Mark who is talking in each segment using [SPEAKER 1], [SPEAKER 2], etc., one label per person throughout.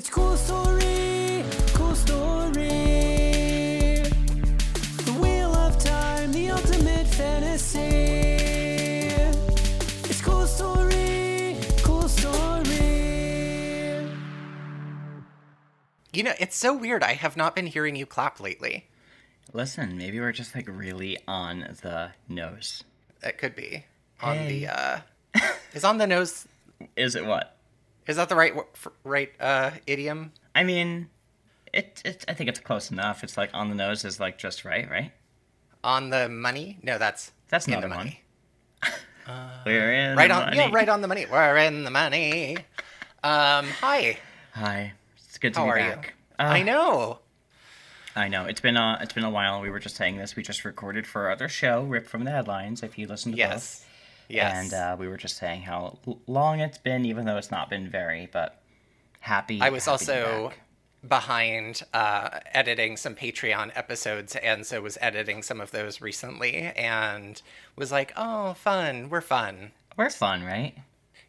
[SPEAKER 1] It's cool story, cool story. The wheel of time, the ultimate fantasy. It's cool story, cool story.
[SPEAKER 2] You know, it's so weird. I have not been hearing you clap lately.
[SPEAKER 3] Listen, maybe we're just like really on the nose.
[SPEAKER 2] It could be on
[SPEAKER 3] Hey.
[SPEAKER 2] the. uh Is on the nose?
[SPEAKER 3] Is it what?
[SPEAKER 2] Is that the right right uh idiom?
[SPEAKER 3] I mean, it, it. I think it's close enough. It's like on the nose is like just right, right?
[SPEAKER 2] On the money? No, that's
[SPEAKER 3] That's
[SPEAKER 2] in the
[SPEAKER 3] one.
[SPEAKER 2] money.
[SPEAKER 3] We're in
[SPEAKER 2] Right
[SPEAKER 3] the
[SPEAKER 2] on. Yeah, right on the money. We're in the money. Um. Hi.
[SPEAKER 3] Hi, it's good to
[SPEAKER 2] How
[SPEAKER 3] be
[SPEAKER 2] are you?
[SPEAKER 3] back. Uh,
[SPEAKER 2] I know.
[SPEAKER 3] I know. It's been uh, it's been a while. We were just saying this. We just recorded for our other show, Rip from the Headlines. If you listen to
[SPEAKER 2] Yes. Yes.
[SPEAKER 3] And uh, we were just saying how long it's been, even though it's not been very, but happy.
[SPEAKER 2] I was
[SPEAKER 3] happy
[SPEAKER 2] also behind uh, editing some Patreon episodes, and so was editing some of those recently, and was like, "Oh, fun! We're fun."
[SPEAKER 3] We're fun, right?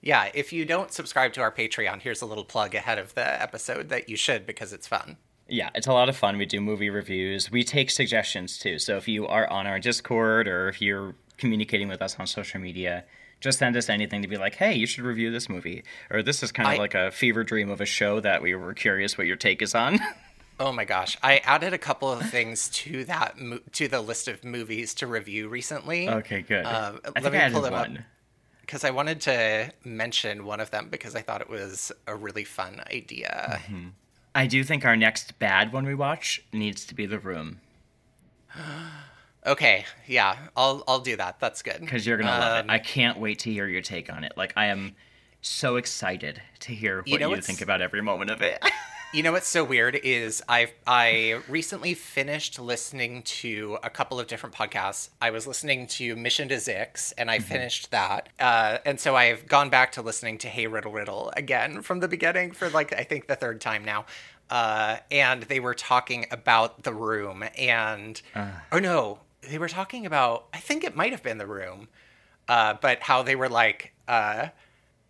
[SPEAKER 2] Yeah. If you don't subscribe to our Patreon, here's a little plug ahead of the episode that you should because it's fun.
[SPEAKER 3] Yeah, it's a lot of fun. We do movie reviews. We take suggestions too. So if you are on our Discord or if you're communicating with us on social media, just send us anything to be like, hey, you should review this movie. Or this is kind of
[SPEAKER 2] I-
[SPEAKER 3] like a fever dream of a show that we were curious what your take is on.
[SPEAKER 2] Oh my gosh, I added a couple of things to that mo- to the list of movies to review recently.
[SPEAKER 3] okay, good. I
[SPEAKER 2] let me
[SPEAKER 3] I
[SPEAKER 2] pull them up. because I wanted to mention one of them because I thought it was a really fun idea.
[SPEAKER 3] Mm-hmm. I do think our next bad one we watch needs to be The Room
[SPEAKER 2] Okay, yeah, I'll I'll do that. That's good.
[SPEAKER 3] because you're gonna love
[SPEAKER 2] Um,
[SPEAKER 3] it. I can't wait to hear your take on it. Like I am so excited to hear what you,
[SPEAKER 2] know what's-
[SPEAKER 3] think about every moment of it.
[SPEAKER 2] You know what's so weird is I I recently finished listening to a couple of different podcasts. I was listening to Mission to Zix, and I finished that. Uh, and so I've gone back to listening to Hey Riddle Riddle again from the beginning for like I think the third time now. Uh, and they were talking about the room, and oh no, they were talking about I think it might have been the room, uh, but how they were like. Uh,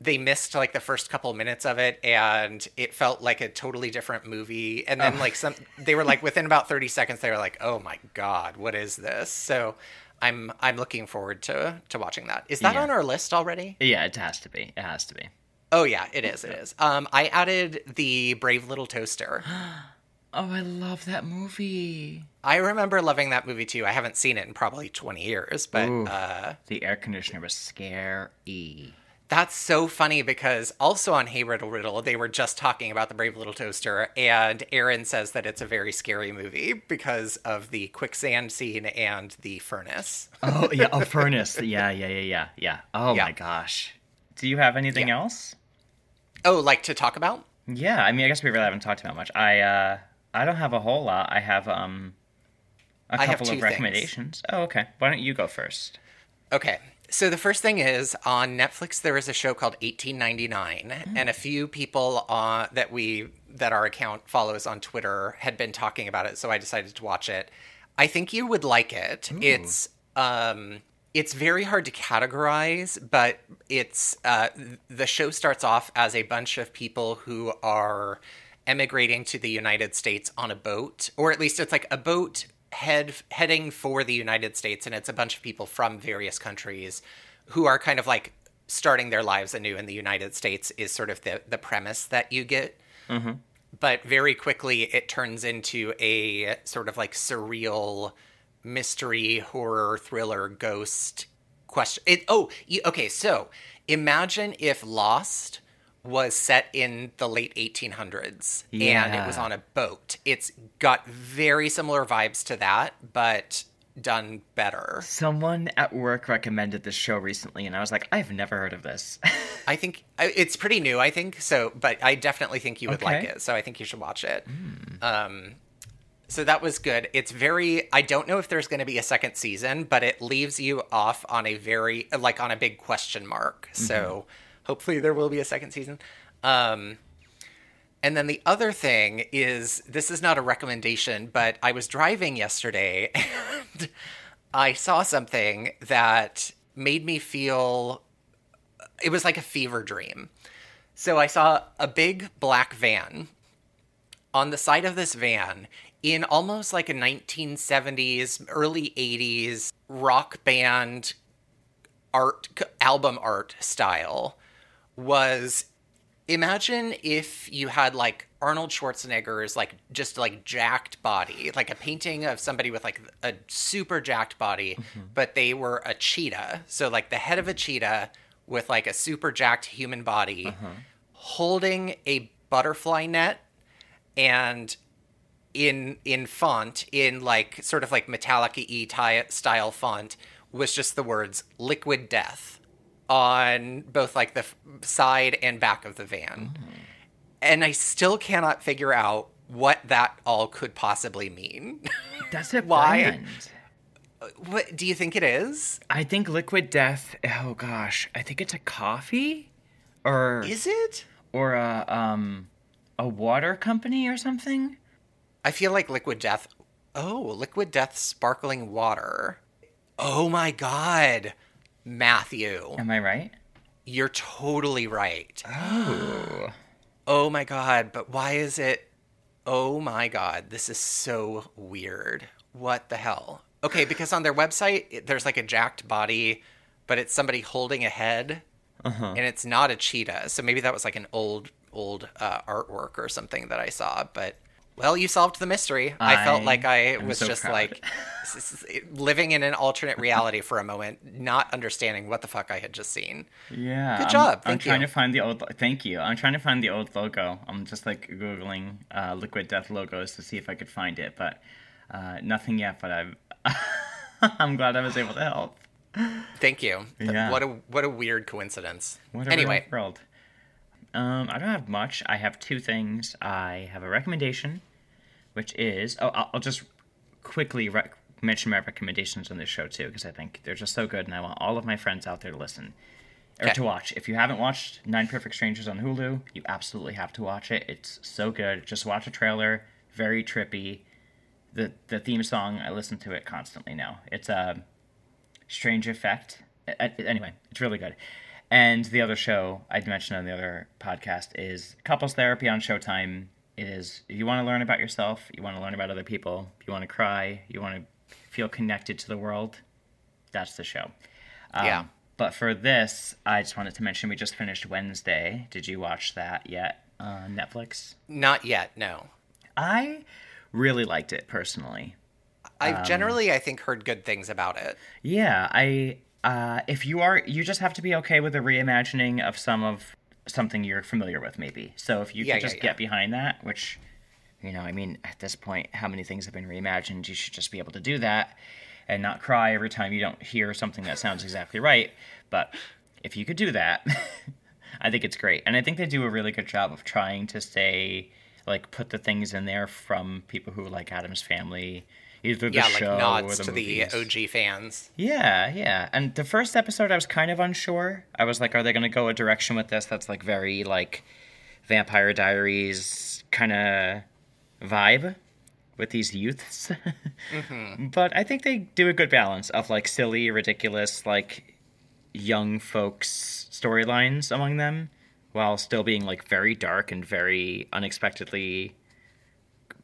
[SPEAKER 2] they missed like the first couple minutes of it and it felt like a totally different movie and then like some they were like within about 30 seconds they were like oh my god what is this so i'm i'm looking forward to to watching that is that
[SPEAKER 3] Yeah.
[SPEAKER 2] on our list already
[SPEAKER 3] yeah, it has to be. It has to be.
[SPEAKER 2] oh yeah it is it is um i added the brave little toaster
[SPEAKER 3] Oh, I love that movie.
[SPEAKER 2] i remember loving that movie too i haven't seen it in probably 20 years but
[SPEAKER 3] Ooh.
[SPEAKER 2] uh
[SPEAKER 3] The air conditioner was scary.
[SPEAKER 2] That's so funny because also on Hey Riddle Riddle, they were just talking about the Brave Little Toaster, and Aaron says that it's a very scary movie because of the quicksand scene and the furnace.
[SPEAKER 3] Oh yeah, oh furnace. Yeah, yeah, yeah, yeah, yeah. Oh
[SPEAKER 2] Yeah.
[SPEAKER 3] my gosh. Do you have anything
[SPEAKER 2] Yeah.
[SPEAKER 3] else?
[SPEAKER 2] Oh, like to talk about?
[SPEAKER 3] Yeah, I mean, I guess we really haven't talked about much. I uh, I don't have a whole lot. I have um, a
[SPEAKER 2] I have
[SPEAKER 3] couple of
[SPEAKER 2] things.
[SPEAKER 3] recommendations. Oh, okay. Why don't you go first?
[SPEAKER 2] Okay. So the first thing is on Netflix there is a show called 1899 and a few people uh, that we that our account follows on Twitter had been talking about it so I decided to watch it. I think you would like it. It's um it's very hard to categorize, but it's uh, the show starts off as a bunch of people who are emigrating to the United States on a boat, or at least it's like a boat head heading for the United States, and it's a bunch of people from various countries who are kind of like starting their lives anew in the United States. Is sort of the the premise that you get mm-hmm. but very quickly it turns into a sort of like surreal mystery horror thriller ghost question it oh you, okay so imagine if lost was set in the late 1800s and it was on a boat. It's got very similar vibes to that but done better.
[SPEAKER 3] Someone at work recommended this show recently, and I was like, I've never heard of this.
[SPEAKER 2] i think it's pretty new i think so but i definitely think you would like it so i think you should watch it. Um so that was good. It's very i don't know if there's going to be a second season but it leaves you off on a very like on a big question mark. So hopefully there will be a second season um and then the other thing is this is not a recommendation, but I was driving yesterday and I saw something that made me feel it was like a fever dream. So I saw a big black van on the side of this van in almost like a 1970s, early 80s rock band art album art style was imagine if you had like Arnold Schwarzenegger's like just like jacked body, like a painting of somebody with like a super jacked body, mm-hmm. but they were a cheetah. So like the head of a cheetah with like a super jacked human body uh-huh. holding a butterfly net and in in font in like sort of like metallic e style font was just the words liquid death on both like the f- side and back of the van and i still cannot figure out what that all could possibly mean
[SPEAKER 3] That's a
[SPEAKER 2] Why?
[SPEAKER 3] brand.
[SPEAKER 2] what do you think it is
[SPEAKER 3] I think Liquid Death. Oh gosh, I think it's a coffee, or
[SPEAKER 2] is it
[SPEAKER 3] or a um a water company or something.
[SPEAKER 2] i feel like liquid death oh liquid death sparkling water oh my god matthew
[SPEAKER 3] Am I right?
[SPEAKER 2] you're totally right
[SPEAKER 3] Oh,
[SPEAKER 2] Oh my god, but why is it Oh my god, this is so weird. What the hell? Okay, because on their website it- there's like a jacked body, but it's somebody holding a head and it's not a cheetah. So maybe that was like an old old uh, artwork or something that I saw, but well, you solved the mystery. I, felt like I was
[SPEAKER 3] so
[SPEAKER 2] just
[SPEAKER 3] proud.
[SPEAKER 2] like living in an alternate reality for a moment, not understanding what the fuck I had just seen.
[SPEAKER 3] yeah.
[SPEAKER 2] Good
[SPEAKER 3] I'm-
[SPEAKER 2] job,
[SPEAKER 3] I'm
[SPEAKER 2] thank
[SPEAKER 3] trying to find the old. Thank you. I'm trying to find the old logo. I'm just like googling uh, Liquid Death logos to see if I could find it, but uh, nothing yet. But I've. I'm glad I was able to help.
[SPEAKER 2] Thank you.
[SPEAKER 3] Yeah.
[SPEAKER 2] What a what a weird coincidence.
[SPEAKER 3] What a
[SPEAKER 2] anyway,
[SPEAKER 3] world. Um, I don't have much. I have two things. I have a recommendation, which is oh, I'll, I'll just quickly rec- mention my recommendations on this show too, because I think they're just so good, and I want all of my friends out there to listen or
[SPEAKER 2] Okay.
[SPEAKER 3] to watch. If you haven't watched Nine Perfect Strangers on Hulu, you absolutely have to watch it. It's so good. Just watch a trailer. Very trippy. The the theme song I listen to it constantly now. It's a Strange Effect. Anyway, it's really good. And the other show I'd mentioned on the other podcast is Couples Therapy on Showtime. It is if you want to learn about yourself, you want to learn about other people, you want to cry, you want to feel connected to the world. That's the show. Um,
[SPEAKER 2] Yeah.
[SPEAKER 3] But for this, I just wanted to mention we just finished Wednesday. Did you watch that yet on Netflix?
[SPEAKER 2] not yet. No,
[SPEAKER 3] I really liked it personally.
[SPEAKER 2] I've
[SPEAKER 3] Um,
[SPEAKER 2] generally I think heard good things about it.
[SPEAKER 3] Yeah, I uh if you are you just have to be okay with a reimagining of some of something you're familiar with maybe. So if you
[SPEAKER 2] Yeah,
[SPEAKER 3] can
[SPEAKER 2] yeah,
[SPEAKER 3] just
[SPEAKER 2] yeah.
[SPEAKER 3] get behind that, which you know, I mean, at this point how many things have been reimagined, you should just be able to do that and not cry every time you don't hear something that sounds exactly right. But if you could do that, I think it's great. And I think they do a really good job of trying to stay like put the things in there from people who like Addams family, either the
[SPEAKER 2] Yeah, like
[SPEAKER 3] show or
[SPEAKER 2] nods
[SPEAKER 3] the
[SPEAKER 2] to
[SPEAKER 3] movies.
[SPEAKER 2] the OG fans.
[SPEAKER 3] Yeah, yeah. And the first episode, I was kind of unsure. I was like, are they going to go a direction with this that's like very like Vampire Diaries kind of vibe with these youths? Mm-hmm. But I think they do a good balance of like silly, ridiculous, like young folks storylines among them, while still being like very dark and very unexpectedly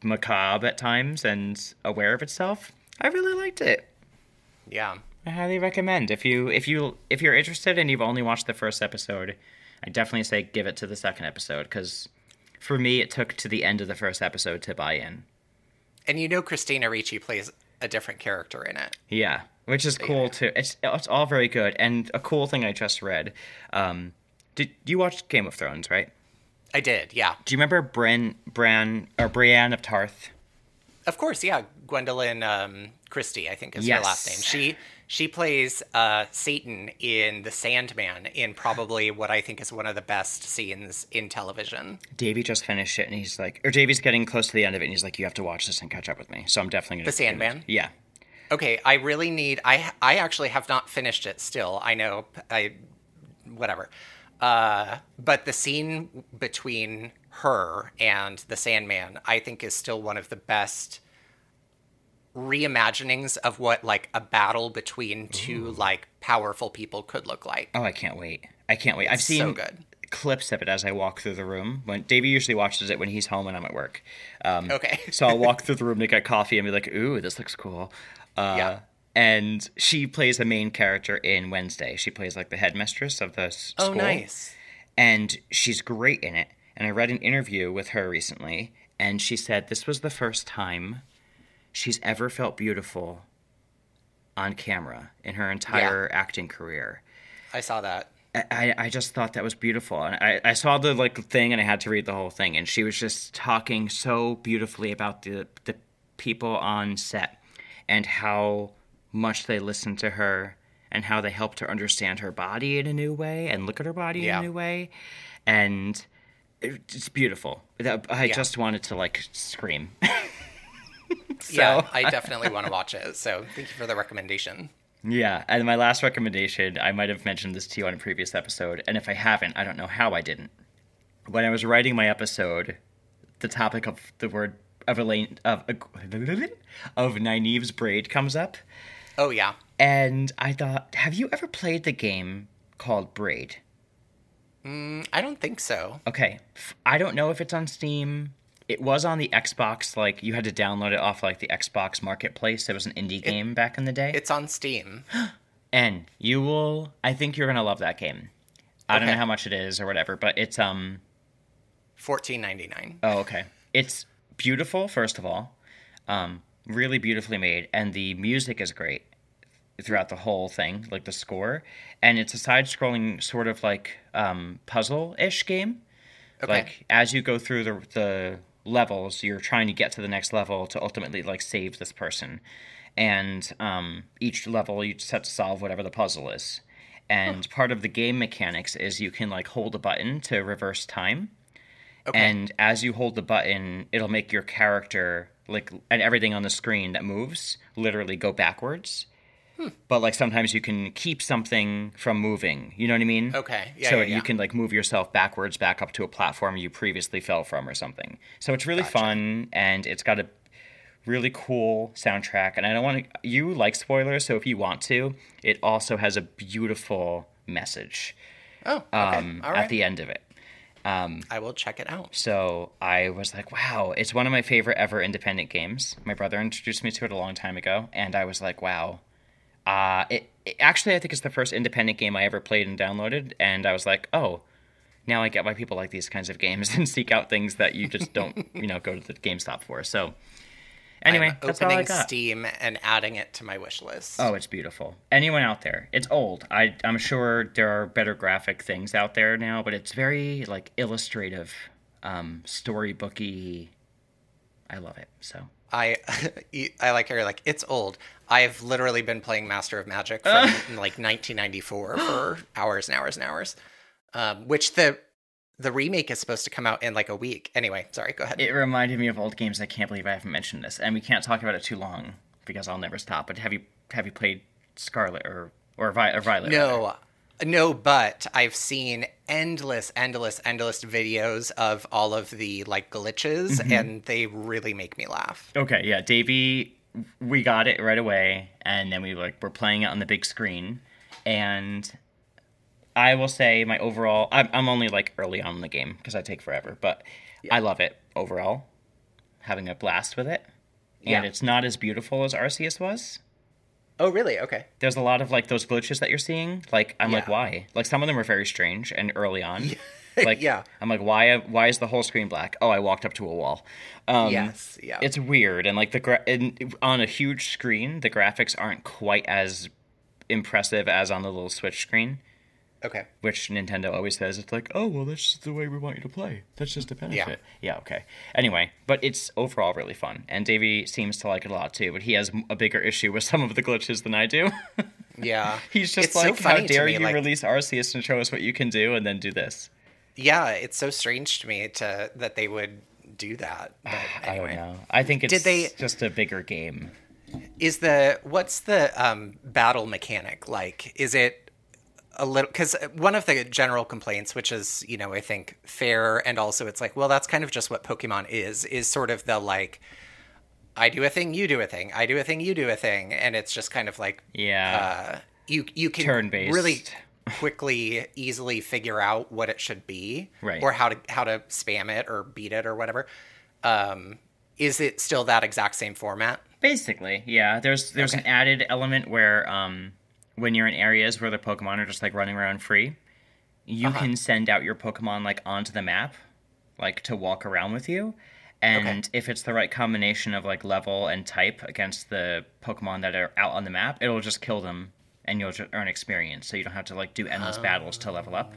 [SPEAKER 3] macabre at times and aware of itself. I really liked it.
[SPEAKER 2] Yeah.
[SPEAKER 3] I highly recommend if you if you if you're interested and you've only watched the first episode, I definitely say give it to the second episode because for me it took to the end of the first episode to buy in.
[SPEAKER 2] And you know Christina Ricci plays a different character in it.
[SPEAKER 3] Yeah, which is cool
[SPEAKER 2] Yeah.
[SPEAKER 3] too. It's it's all very good and a cool thing I just read. Um, did you watch Game of Thrones? Right?
[SPEAKER 2] I did, yeah.
[SPEAKER 3] Do you remember Bran Bran or Brienne of Tarth?
[SPEAKER 2] Of course, yeah. Gwendoline um, Christie, I think is her last name. She she plays uh, Satan in The Sandman in probably what I think is one of the best scenes in television.
[SPEAKER 3] Davey just finished it and he's like, or Davey's getting close to the end of it and he's like, you have to watch this and catch up with me. So I'm definitely gonna.
[SPEAKER 2] The Sandman?
[SPEAKER 3] Yeah.
[SPEAKER 2] Okay, I really need. I I actually have not finished it still. I know. I whatever. Uh, but the scene between her and the Sandman, I think, is still one of the best reimaginings of what like a battle between two like powerful people could look like.
[SPEAKER 3] Oh, I can't wait. I can't wait. I've seen
[SPEAKER 2] so good.
[SPEAKER 3] clips of it as I walk through the room. When Davey usually watches it when he's home and I'm at work. Um,
[SPEAKER 2] Okay.
[SPEAKER 3] so I'll walk through the room to get coffee and be like, "Ooh, this looks cool." Uh,
[SPEAKER 2] Yeah.
[SPEAKER 3] And she plays the main character in Wednesday. She plays like the headmistress of the s-
[SPEAKER 2] Oh,
[SPEAKER 3] school
[SPEAKER 2] nice.
[SPEAKER 3] and she's great in it. And I read an interview with her recently, and she said this was the first time she's ever felt beautiful on camera in her entire acting career.
[SPEAKER 2] I saw that.
[SPEAKER 3] I, I just thought that was beautiful, and I, I saw the like thing, and I had to read the whole thing, and she was just talking so beautifully about the the people on set and how much they listened to her and how they helped her understand her body in a new way and look at her body
[SPEAKER 2] Yeah.
[SPEAKER 3] in a new way, and it's beautiful. I
[SPEAKER 2] Yeah.
[SPEAKER 3] just wanted to like scream.
[SPEAKER 2] yeah, I definitely want to watch it. So thank you for the recommendation.
[SPEAKER 3] Yeah, and my last recommendation, I might have mentioned this to you on a previous episode, and if I haven't, I don't know how I didn't. When I was writing my episode, the topic of the word of Elayne of of Nynaeve's braid comes up,
[SPEAKER 2] Oh yeah.
[SPEAKER 3] and I thought, have you ever played the game called Braid?
[SPEAKER 2] I don't think so.
[SPEAKER 3] Okay, I don't know if it's on Steam. It was on the Xbox, like you had to download it off like the Xbox Marketplace. It was an indie game back in the day.
[SPEAKER 2] It's on Steam.
[SPEAKER 3] and you will i think you're gonna love that game i don't know how much it is or whatever but it's um
[SPEAKER 2] Fourteen ninety nine.
[SPEAKER 3] oh okay it's beautiful first of all um really beautifully made and the music is great throughout the whole thing like the score. And it's a side scrolling sort of like um puzzle-ish game.
[SPEAKER 2] Okay.
[SPEAKER 3] like as you go through the the levels you're trying to get to the next level to ultimately like save this person. And um, each level you just have to solve whatever the puzzle is. And part of the game mechanics is you can like hold a button to reverse time.
[SPEAKER 2] Okay.
[SPEAKER 3] and as you hold the button it'll make your character like and everything on the screen that moves literally go backwards but like sometimes you can keep something from moving you know what i mean
[SPEAKER 2] Okay. Yeah,
[SPEAKER 3] so
[SPEAKER 2] yeah,
[SPEAKER 3] you
[SPEAKER 2] yeah.
[SPEAKER 3] can like move yourself backwards back up to a platform you previously fell from or something so it's really fun and it's got a really cool soundtrack and i don't want to you like spoilers so if you want to it also has a beautiful message
[SPEAKER 2] oh, okay.
[SPEAKER 3] um,
[SPEAKER 2] All right.
[SPEAKER 3] at the end of it
[SPEAKER 2] I will check it out.
[SPEAKER 3] so I was like, wow, it's one of my favorite ever independent games. My brother introduced me to it a long time ago, and I was like, wow. Uh, it, it actually, I think it's the first independent game I ever played and downloaded, and I was like, oh, now I get why people like these kinds of games and seek out things that you just don't, you know, go to the GameStop for. So, anyway,
[SPEAKER 2] I'm
[SPEAKER 3] that's all I
[SPEAKER 2] opening
[SPEAKER 3] got.
[SPEAKER 2] Steam and adding it to my wish list.
[SPEAKER 3] Oh, it's beautiful. Anyone out there? It's old. I I'm sure there are better graphic things out there now, but it's very like illustrative, um, storybooky. I love it. So
[SPEAKER 2] I I like how you're like it's old. I've literally been playing Master of Magic from like 1994 for hours and hours and hours. Um, which the the remake is supposed to come out in like a week. Anyway, sorry, go ahead.
[SPEAKER 3] it reminded me of old games. I can't believe I haven't mentioned this, and we can't talk about it too long because I'll never stop. But have you have you played Scarlet or or, Vi- or Violet? rather?
[SPEAKER 2] No, but I've seen endless, endless, endless videos of all of the like glitches,
[SPEAKER 3] Mm-hmm.
[SPEAKER 2] and they really make me laugh.
[SPEAKER 3] Okay, yeah, Davey, we got it right away, and then we like we're playing it on the big screen, and I will say my overall, I'm, I'm only like early on in the game because I take forever, but I love it overall, having a blast with it, and
[SPEAKER 2] Yeah.
[SPEAKER 3] it's not as beautiful as Arceus was.
[SPEAKER 2] Oh, really? Okay.
[SPEAKER 3] There's a lot of like those glitches that you're seeing. Like I'm like, why? Like some of them are very strange and early on. Like
[SPEAKER 2] Yeah.
[SPEAKER 3] I'm like, why? Why is the whole screen black? Oh, I walked up to a wall. Um,
[SPEAKER 2] yes. Yeah.
[SPEAKER 3] it's weird and like the gra- and on a huge screen the graphics aren't quite as impressive as on the little switch screen
[SPEAKER 2] okay.
[SPEAKER 3] which nintendo always says it's like oh well that's just the way we want you to play that's just a benefit yeah, yeah. okay anyway but it's overall really fun and davey seems to like it a lot too but he has a bigger issue with some of the glitches than i do
[SPEAKER 2] Yeah.
[SPEAKER 3] he's just
[SPEAKER 2] It's so
[SPEAKER 3] like how dare
[SPEAKER 2] me,
[SPEAKER 3] you
[SPEAKER 2] like-
[SPEAKER 3] release arceus and show us what you can do and then do this
[SPEAKER 2] Yeah, it's so strange to me to that they would do that. But anyway.
[SPEAKER 3] i don't know i think it's
[SPEAKER 2] Did they-
[SPEAKER 3] just a bigger game
[SPEAKER 2] Is the what's the um, battle mechanic like? Is it a little because one of the general complaints, which is you know I think fair, and also it's like well that's kind of just what Pokemon is is sort of the like I do a thing, you do a thing, I do a thing, you do a thing, and it's just kind of like
[SPEAKER 3] yeah
[SPEAKER 2] uh, you you can
[SPEAKER 3] turn based
[SPEAKER 2] really quickly, easily figure out what it should be,
[SPEAKER 3] Right.
[SPEAKER 2] Or how to how to spam it or beat it or whatever. Um, is it still that exact same format?
[SPEAKER 3] Basically, yeah. There's there's an added element where um, when you're in areas where the Pokemon are just like running around free, you
[SPEAKER 2] Uh-huh.
[SPEAKER 3] can send out your Pokemon like onto the map, like to walk around with you. And if it's the right combination of like level and type against the Pokemon that are out on the map, it'll just kill them, and you'll just earn experience. So you don't have to like do endless battles to level up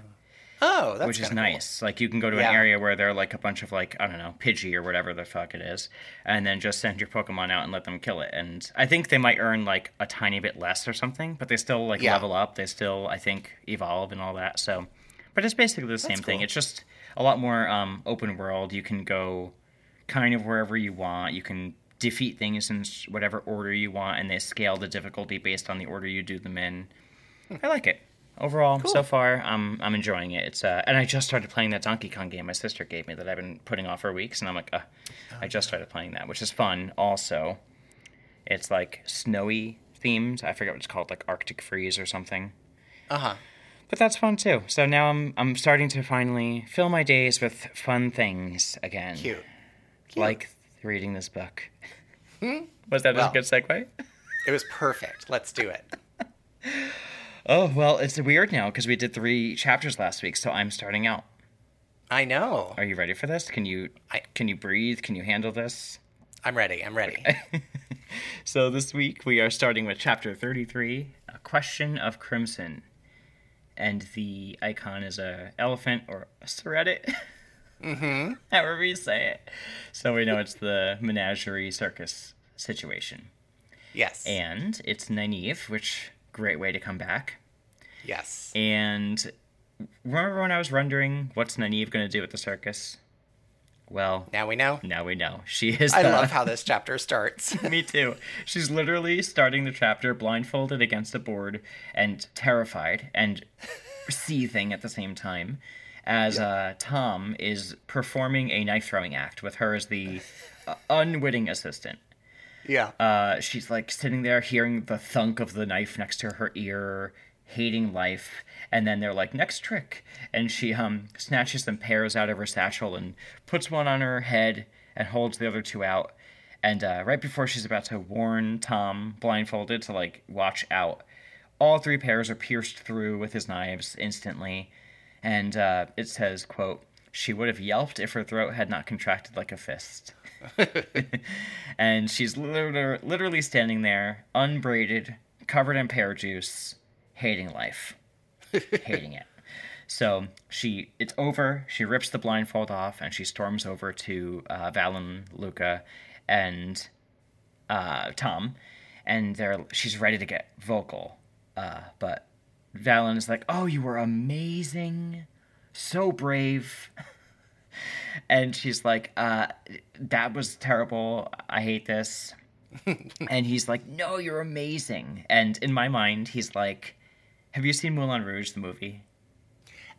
[SPEAKER 2] Oh, that's
[SPEAKER 3] which is
[SPEAKER 2] kinda cool.
[SPEAKER 3] nice. Like you can go to
[SPEAKER 2] Yeah.
[SPEAKER 3] an area where there are like a bunch of like I don't know Pidgey or whatever the fuck it is, and then just send your Pokemon out and let them kill it. And I think they might earn like a tiny bit less or something, but they still like
[SPEAKER 2] Yeah.
[SPEAKER 3] level up. They still I think evolve and all that. So, but it's basically the same thing. It's just a lot more um, open world. You can go kind of wherever you want. You can defeat things in whatever order you want, and they scale the difficulty based on the order you do them in. I like it. Overall, so far, I'm I'm enjoying it. It's uh, and I just started playing that Donkey Kong game my sister gave me that I've been putting off for weeks, and I'm like, uh, I just started playing that, which is fun. Also, it's like snowy themed. I forget what it's called, like Arctic Freeze or something.
[SPEAKER 2] Uh huh.
[SPEAKER 3] But that's fun too. So now I'm I'm starting to finally fill my days with fun things again,
[SPEAKER 2] Cute.
[SPEAKER 3] like reading this book. Hmm? Was that
[SPEAKER 2] Well.
[SPEAKER 3] a good segue?
[SPEAKER 2] It was perfect. Let's do it.
[SPEAKER 3] Oh well, it's weird now because we did three chapters last week, so I'm starting out.
[SPEAKER 2] I know.
[SPEAKER 3] Are you ready for this? Can you
[SPEAKER 2] I-
[SPEAKER 3] can you breathe? Can you handle this?
[SPEAKER 2] I'm ready. I'm ready.
[SPEAKER 3] So this week we are starting with chapter 33, A Question of Crimson. And the icon is a elephant or a s'redit. Mm-hmm. However you say it. So we know it's the menagerie circus situation.
[SPEAKER 2] Yes.
[SPEAKER 3] And it's Nynaeve, which great way to come back.
[SPEAKER 2] Yes.
[SPEAKER 3] And remember when I was wondering what's Nynaeve going to do with the circus? Well,
[SPEAKER 2] Now we know.
[SPEAKER 3] now we know. She is
[SPEAKER 2] I
[SPEAKER 3] the-
[SPEAKER 2] love how this chapter starts.
[SPEAKER 3] Me too. She's literally starting the chapter blindfolded against a board and terrified and seething at the same time as uh, Tom is performing a knife throwing act with her as the uh, unwitting assistant.
[SPEAKER 2] yeah.
[SPEAKER 3] Uh, she's like sitting there hearing the thunk of the knife next to her ear, hating life. And then they're like, next trick. And she um, snatches some pears out of her satchel and puts one on her head and holds the other two out. And uh, right before she's about to warn Tom, blindfolded, to like watch out, all three pears are pierced through with his knives instantly. And uh, it says, quote, she would have yelped if her throat had not contracted like a fist and she's liter- literally standing there, unbraided, covered in pear juice, hating life, hating it. So she, it's over. She rips the blindfold off and she storms over to uh, Valan, Luca, and uh, Tom, and they're she's ready to get vocal, uh, but Valan is like, "Oh, you were amazing, so brave." and she's like, uh, "That was terrible. I hate this." and he's like, "No, you're amazing." And in my mind, he's like, "Have you seen Moulin Rouge, the movie?"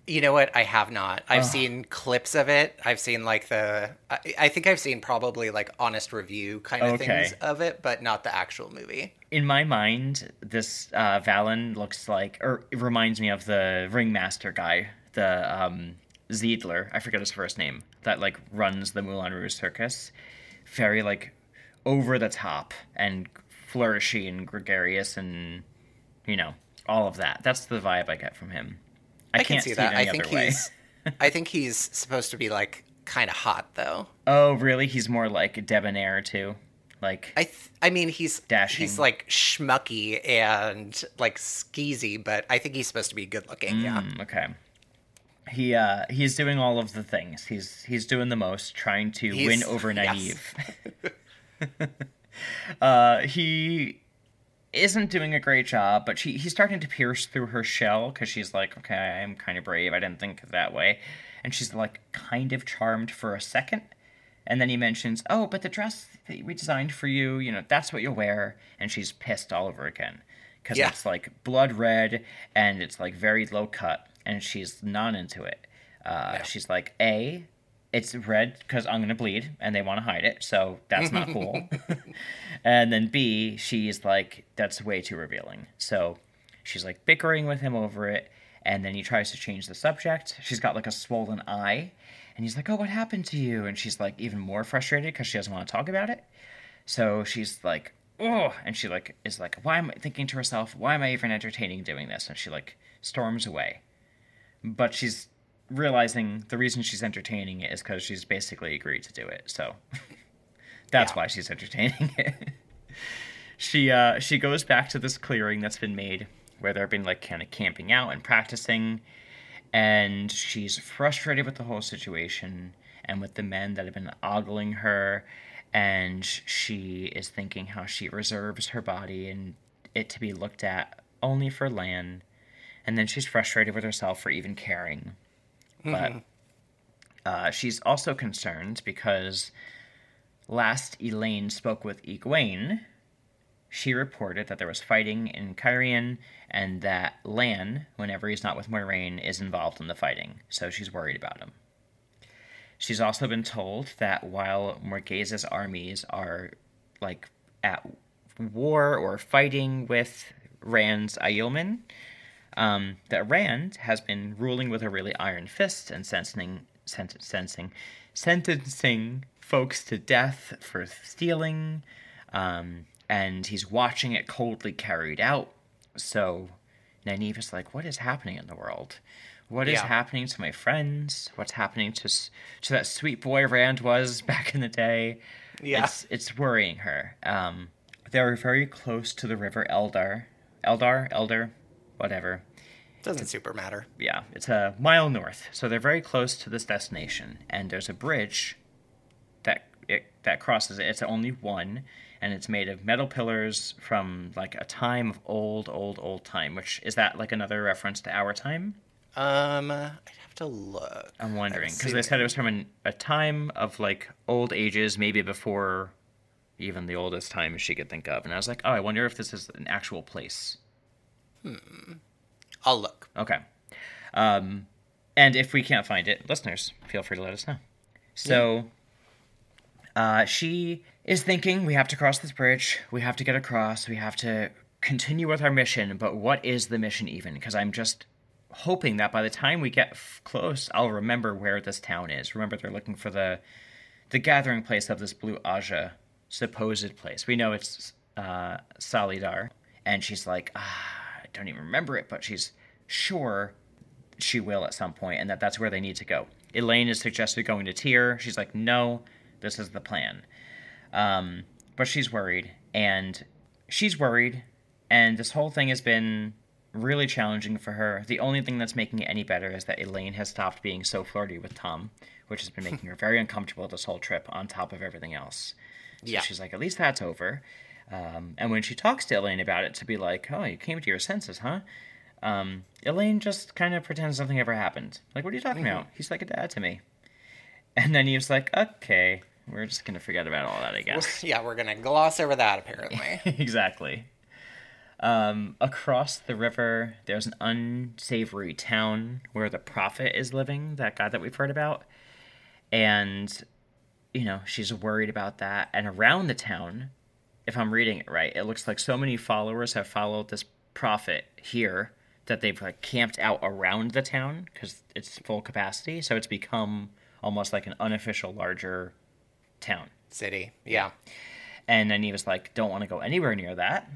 [SPEAKER 2] You know what? I have not. I've seen clips of it. I've seen like the. I, I think I've seen probably like honest review kind of
[SPEAKER 3] Okay.
[SPEAKER 2] things of it, but not the actual movie.
[SPEAKER 3] in my mind, this uh, Valan looks like, or it reminds me of the ringmaster guy, the um, Zidler. I forget his first name. That like runs the Moulin Rouge circus. Very like over the top and flourishy and gregarious and you know all of that. That's the vibe I get from him. I,
[SPEAKER 2] I, can
[SPEAKER 3] can't
[SPEAKER 2] see
[SPEAKER 3] it
[SPEAKER 2] that. I
[SPEAKER 3] any
[SPEAKER 2] think
[SPEAKER 3] other way.
[SPEAKER 2] he's. I think he's supposed to be like kind of hot though.
[SPEAKER 3] Oh, really? He's more like debonair too. Like
[SPEAKER 2] I. Th- I mean, he's
[SPEAKER 3] Dashing.
[SPEAKER 2] He's like schmucky and like skeezy, but I think he's supposed to be good looking. Yeah.
[SPEAKER 3] Mm, okay. He uh he's doing all of the things. He's he's doing the most, trying to
[SPEAKER 2] He's-
[SPEAKER 3] win over
[SPEAKER 2] yes.
[SPEAKER 3] Nynaeve. uh he isn't doing a great job, but she he's starting to pierce through her shell because she's like, okay, I'm kind of brave. I didn't think of that way, and she's like kind of charmed for a second, and then he mentions, oh, but the dress that we designed for you, you know, that's what you'll wear, and she's pissed all over again because
[SPEAKER 2] Yeah.
[SPEAKER 3] it's like blood red and it's like very low cut, and she's not into it. Uh,
[SPEAKER 2] No.
[SPEAKER 3] She's like, a, it's red because I'm gonna bleed, and they want to hide it, so that's not cool. and then B, she's like, that's way too revealing. So she's like bickering with him over it, And then he tries to change the subject. She's got like a swollen eye. And he's like, Oh, what happened to you? And she's like even more frustrated because she doesn't want to talk about it. So she's like, Oh, and she like is like, Why am I thinking to herself, why am I even entertaining doing this? And she like storms away. But she's realizing the reason she's entertaining it is because she's basically agreed to do it. So that's
[SPEAKER 2] Yeah.
[SPEAKER 3] why she's entertaining it. she uh she goes back to this clearing that's been made where they've been like kind of camping out and practicing and she's frustrated with the whole situation and with the men that have been ogling her and she is thinking how she reserves her body and it to be looked at only for Lan and then she's frustrated with herself for even caring but uh, she's also concerned because last Elayne spoke with Egwene, she reported that there was fighting in Cairhien and that Lan, whenever he's not with Moiraine, is involved in the fighting, so she's worried about him. She's also been told that while Morghese's armies are like at war or fighting with Rand's Aielman, um, that Rand has been ruling with a really iron fist and sentencing, sentencing, sentencing folks to death for stealing, um, and he's watching it coldly carried out. So Nynaeve is like, "What is happening in the world? What is
[SPEAKER 2] Yeah.
[SPEAKER 3] happening to my friends? What's happening to to that sweet boy Rand was back in the day?"
[SPEAKER 2] Yeah.
[SPEAKER 3] It's it's worrying her. Um, they're very close to the river Eldar, Eldar, Elder, whatever.
[SPEAKER 2] Doesn't super matter.
[SPEAKER 3] Yeah, it's a mile north, so they're very close to this destination. And there's a bridge that it, that crosses it. It's only one, and it's made of metal pillars from like a time of old, old, old time. Which is that like another reference to our time?
[SPEAKER 2] Um, I'd have to look.
[SPEAKER 3] I'm wondering because they said it was from an, a time of like old ages, maybe before even the oldest time she could think of. And I was like, oh, I wonder if this is an actual place.
[SPEAKER 2] I'll look.
[SPEAKER 3] Okay. Um, and if we can't find it, listeners, feel free to let us know. So, uh, she is thinking we have to cross this bridge. We have to get across. We have to continue with our mission. But what is the mission even? Because I'm just hoping that by the time we get f- close, I'll remember where this town is. Remember, they're looking for the the gathering place of this Blue Ajah supposed place. We know it's uh, Salidar, and she's like, ah, don't even remember it, but she's sure she will at some point, and that that's where they need to go. Elayne has suggested going to Tyr. She's like, no, this is the plan. Um, but she's worried, and she's worried, and this whole thing has been really challenging for her. The only thing that's making it any better is that Elayne has stopped being so flirty with Tom, which has been making her very uncomfortable this whole trip, on top of everything else. So
[SPEAKER 2] Yeah.
[SPEAKER 3] she's like, at least that's over. Um, and when she talks to Elayne about it, to be like, oh, you came to your senses, huh? Um, Elayne just kind of pretends nothing ever happened. Like, what are you talking about? He's like a dad to me. And then he was like, okay, we're just going to forget about all that, I guess.
[SPEAKER 2] Yeah, we're gonna gloss over that apparently.
[SPEAKER 3] exactly. Um, across the river, there's an unsavory town where the prophet is living, that guy that we've heard about. And, you know, she's worried about that. And around the town, if I'm reading it right, it looks like so many followers have followed this prophet here that they've like camped out around the town because it's full capacity. So it's become almost like an unofficial larger town.
[SPEAKER 2] City. Yeah.
[SPEAKER 3] And then he was like, don't want to go anywhere near that.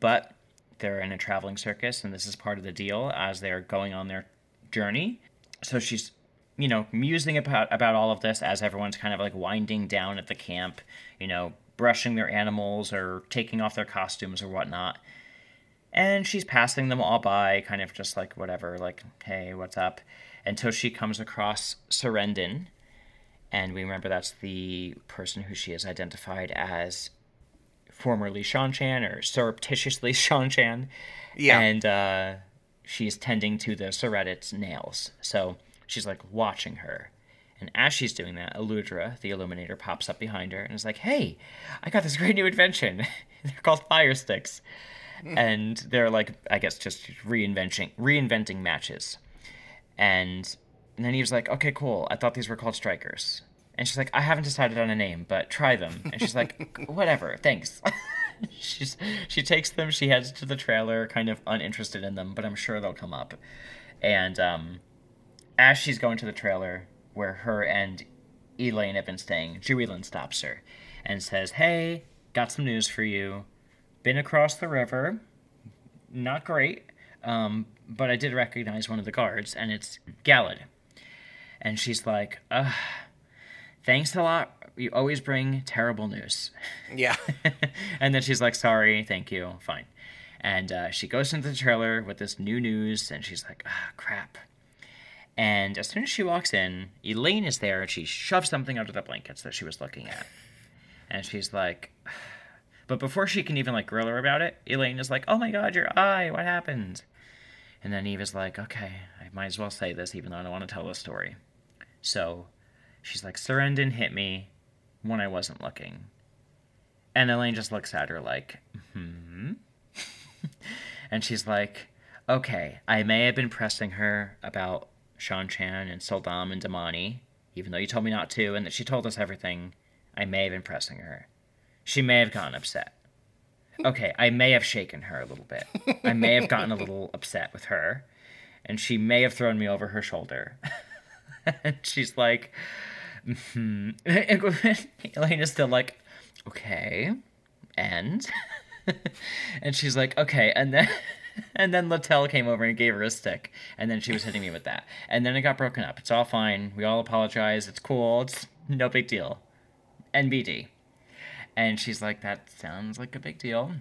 [SPEAKER 3] But they're in a traveling circus, and this is part of the deal as they're going on their journey. So she's, you know, musing about, about all of this as everyone's kind of like winding down at the camp, you know, brushing their animals or taking off their costumes or whatnot. And she's passing them all by, kind of just like whatever, like, hey, what's up? Until she comes across Cerandin, and we remember that's the person who she has identified as formerly Seanchan or surreptitiously Seanchan.
[SPEAKER 2] Yeah.
[SPEAKER 3] And uh, she's tending to the s'redit's nails. So she's like watching her. And as she's doing that, Aludra, the Illuminator, pops up behind her and is like, Hey, I got this great new invention. they're called fire sticks. and they're like, I guess, just reinventing reinventing matches. And, and then he was like, okay, cool. I thought these were called strikers. And she's like, I haven't decided on a name, but try them. And she's like, whatever, thanks. she's she takes them. She heads to the trailer, kind of uninterested in them, but I'm sure they'll come up. And um, as she's going to the trailer where her and Elayne have been staying, Juilin stops her and says, Hey, got some news for you. Been across the river. Not great, um, but I did recognize one of the guards, and it's Galad. And she's like, Ugh, Thanks a lot. You always bring terrible news.
[SPEAKER 2] Yeah.
[SPEAKER 3] and then she's like, Sorry, thank you, fine. And uh, she goes into the trailer with this new news, and she's like, Ah, crap. And as soon as she walks in, Elayne is there and she shoves something under the blankets that she was looking at. And she's like, but before she can even like grill her about it, Elayne is like, oh my god, your eye, what happened? And then Eve is like, okay, I might as well say this even though I don't want to tell the story. So she's like, Cerandin hit me when I wasn't looking. And Elayne just looks at her like, hmm. and she's like, okay, I may have been pressing her about Seanchan and sul'dam and damane, even though you told me not to, and that she told us everything. I may have been pressing her. She may have gotten upset. Okay, I may have shaken her a little bit. I may have gotten a little upset with her, and she may have thrown me over her shoulder. and she's like, hmm. Elayne is still like, okay, and and she's like, okay, and then and then Latelle came over and gave her a stick, and then she was hitting me with that, and then it got broken up. It's all fine. We all apologize. It's cool. It's no big deal. NBD. And she's like, that sounds like a big deal.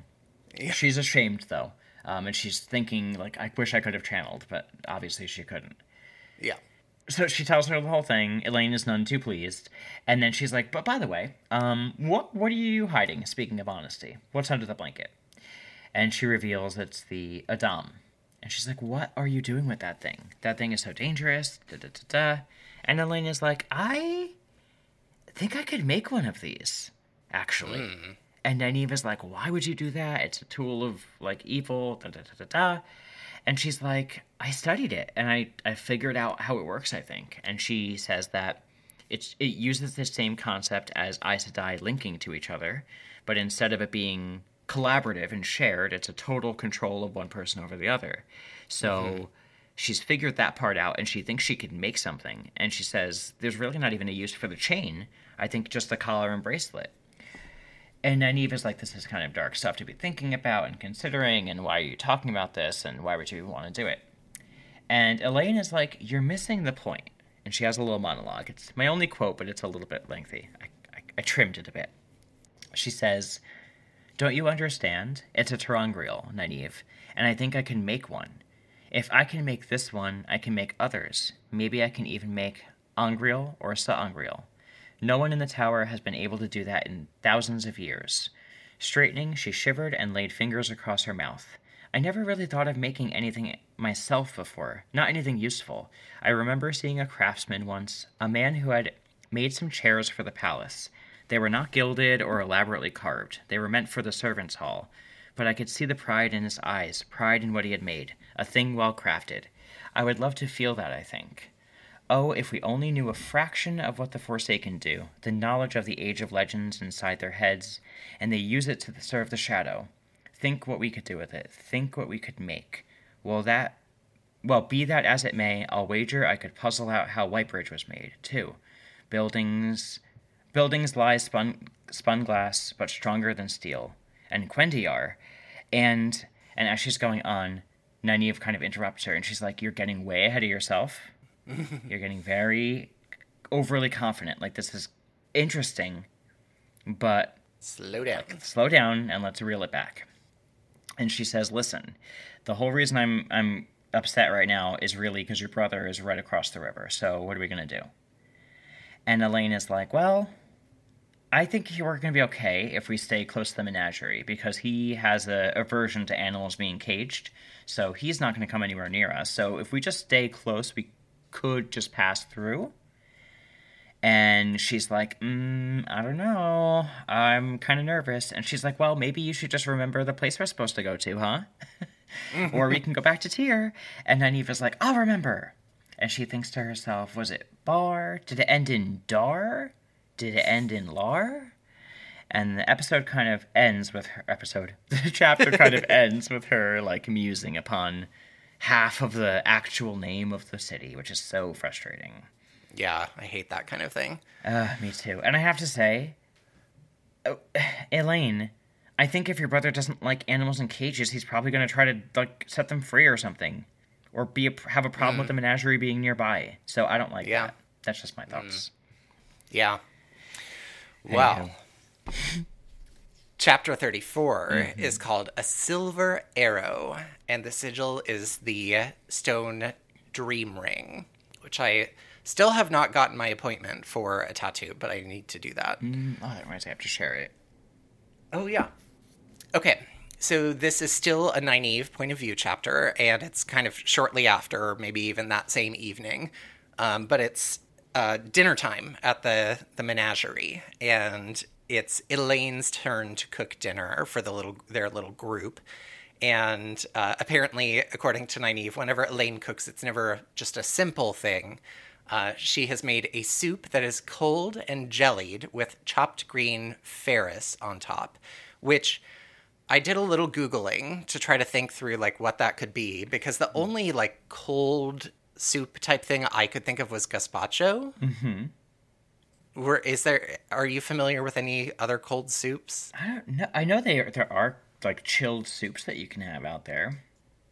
[SPEAKER 2] Yeah.
[SPEAKER 3] She's ashamed though, um, and she's thinking like, I wish I could have channeled, but obviously she couldn't.
[SPEAKER 2] Yeah.
[SPEAKER 3] So she tells her the whole thing. Elayne is none too pleased, and then she's like, "But by the way, um, what what are you hiding? Speaking of honesty, what's under the blanket?" And she reveals it's the a'dam, and she's like, "What are you doing with that thing? That thing is so dangerous." Da da da da. And Elayne is like, "I think I could make one of these, actually." Hmm. And Nynaeve is like, "Why would you do that? It's a tool of like evil." Da da da da da. And she's like, I studied it and I, I figured out how it works, I think. And she says that it's, it uses the same concept as Aes Sedai linking to each other, but instead of it being collaborative and shared, it's a total control of one person over the other. So mm-hmm. she's figured that part out and she thinks she could make something. And she says, There's really not even a use for the chain. I think just the collar and bracelet. And Nynaeve is like, this is kind of dark stuff to be thinking about and considering, and why are you talking about this, and why would you want to do it? And Elayne is like, you're missing the point. And she has a little monologue. It's my only quote, but it's a little bit lengthy. I, I, I trimmed it a bit. She says, Don't you understand? It's a ter'angreal, Nynaeve, and I think I can make one. If I can make this one, I can make others. Maybe I can even make angreal or sa'angreal. No one in the tower has been able to do that in thousands of years. Straightening, she shivered and laid fingers across her mouth. I never really thought of making anything myself before, not anything useful. I remember seeing a craftsman once, a man who had made some chairs for the palace. They were not gilded or elaborately carved, they were meant for the servants' hall. But I could see the pride in his eyes, pride in what he had made, a thing well crafted. I would love to feel that, I think. Oh, if we only knew a fraction of what the Forsaken do, the knowledge of the Age of Legends inside their heads, and they use it to serve the Shadow. Think what we could do with it. Think what we could make. Well, that. Well, be that as it may, I'll wager I could puzzle out how Whitebridge was made, too. Buildings. Buildings lie spun, spun glass, but stronger than steel. And cuendillar. And. And as she's going on, Nynaeve kind of interrupts her, and she's like, You're getting way ahead of yourself. You're getting very overly confident. Like, this is interesting, but
[SPEAKER 2] Slow down.
[SPEAKER 3] slow down and let's reel it back. And she says, "Listen, the whole reason I'm I'm upset right now is really because your brother is right across the river. So what are we gonna do?" And Elayne is like, "Well, I think we're gonna be okay if we stay close to the menagerie because he has a aversion to animals being caged, so he's not gonna come anywhere near us. So if we just stay close, we could just pass through." And she's like, mm, I don't know. I'm kind of nervous. And she's like, Well, maybe you should just remember the place we're supposed to go to, huh? or we can go back to Tyr. And Nynaeve's like, I'll remember. And she thinks to herself, Was it Bar? Did it end in Dar? Did it end in Lar? And the episode kind of ends with her episode. The chapter kind of ends with her like musing upon half of the actual name of the city, which is so frustrating.
[SPEAKER 2] Yeah, I hate that kind of thing.
[SPEAKER 3] Uh, me too. And I have to say, oh, Elayne, I think if your brother doesn't like animals in cages, he's probably going to try to like set them free or something, or be a, have a problem with the menagerie being nearby. So I don't like
[SPEAKER 2] Yeah.
[SPEAKER 3] that. That's just my thoughts.
[SPEAKER 2] Yeah. Well, chapter 34 is called A Silver Arrow, and the sigil is the stone dream ring, which I still have not gotten my appointment for a tattoo, but I need to do that.
[SPEAKER 3] Mm, oh, that reminds me, I have to share it.
[SPEAKER 2] Oh, yeah. Okay. So this is still a Nynaeve point of view chapter, and it's kind of shortly after, maybe even that same evening. Um, but it's uh, dinner time at the, the menagerie, and it's Elayne's turn to cook dinner for the little their little group. And uh, apparently, according to Nynaeve, whenever Elayne cooks, it's never just a simple thing. Uh, she has made a soup that is cold and jellied with chopped green Ferris on top, which I did a little googling to try to think through like what that could be because the only like cold soup type thing I could think of was gazpacho. Mm-hmm. Were is there? Are you familiar with any other cold soups?
[SPEAKER 3] I don't know. I know they are, there are like chilled soups that you can have out there,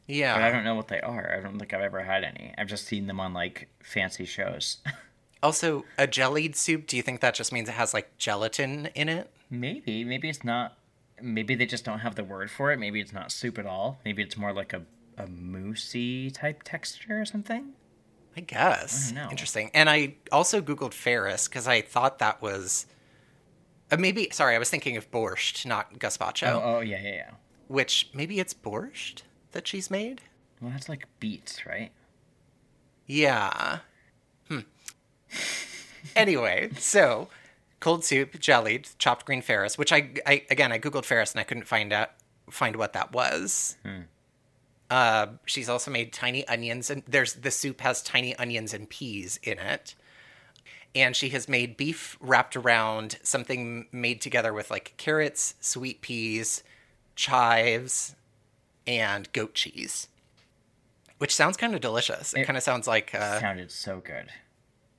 [SPEAKER 2] Yeah,
[SPEAKER 3] but I don't know what they are. I don't think I've ever had any. I've just seen them on like fancy shows.
[SPEAKER 2] Also, a jellied soup. Do you think that just means it has like gelatin in it?
[SPEAKER 3] maybe, maybe it's not. Maybe they just don't have the word for it. Maybe it's not soup at all. Maybe it's more like a a moussey type texture or something.
[SPEAKER 2] I guess.
[SPEAKER 3] I don't know.
[SPEAKER 2] Interesting. And I also googled Ferris because I thought that was. Uh, maybe sorry, I was thinking of borscht, not gazpacho.
[SPEAKER 3] Oh, oh yeah, yeah, yeah.
[SPEAKER 2] Which maybe it's borscht that she's made.
[SPEAKER 3] Well, that's like beets, right?
[SPEAKER 2] Yeah. Hmm. anyway, so cold soup, jellied, chopped green Ferris, which I, I again I googled Ferris and I couldn't find out find what that was. Uh, she's also made tiny onions and there's the soup has tiny onions and peas in it. And she has made beef wrapped around something made together with like carrots, sweet peas, chives, and goat cheese. Which sounds kind of delicious. It,
[SPEAKER 3] It-
[SPEAKER 2] kind of sounds like uh,
[SPEAKER 3] Sounded so good.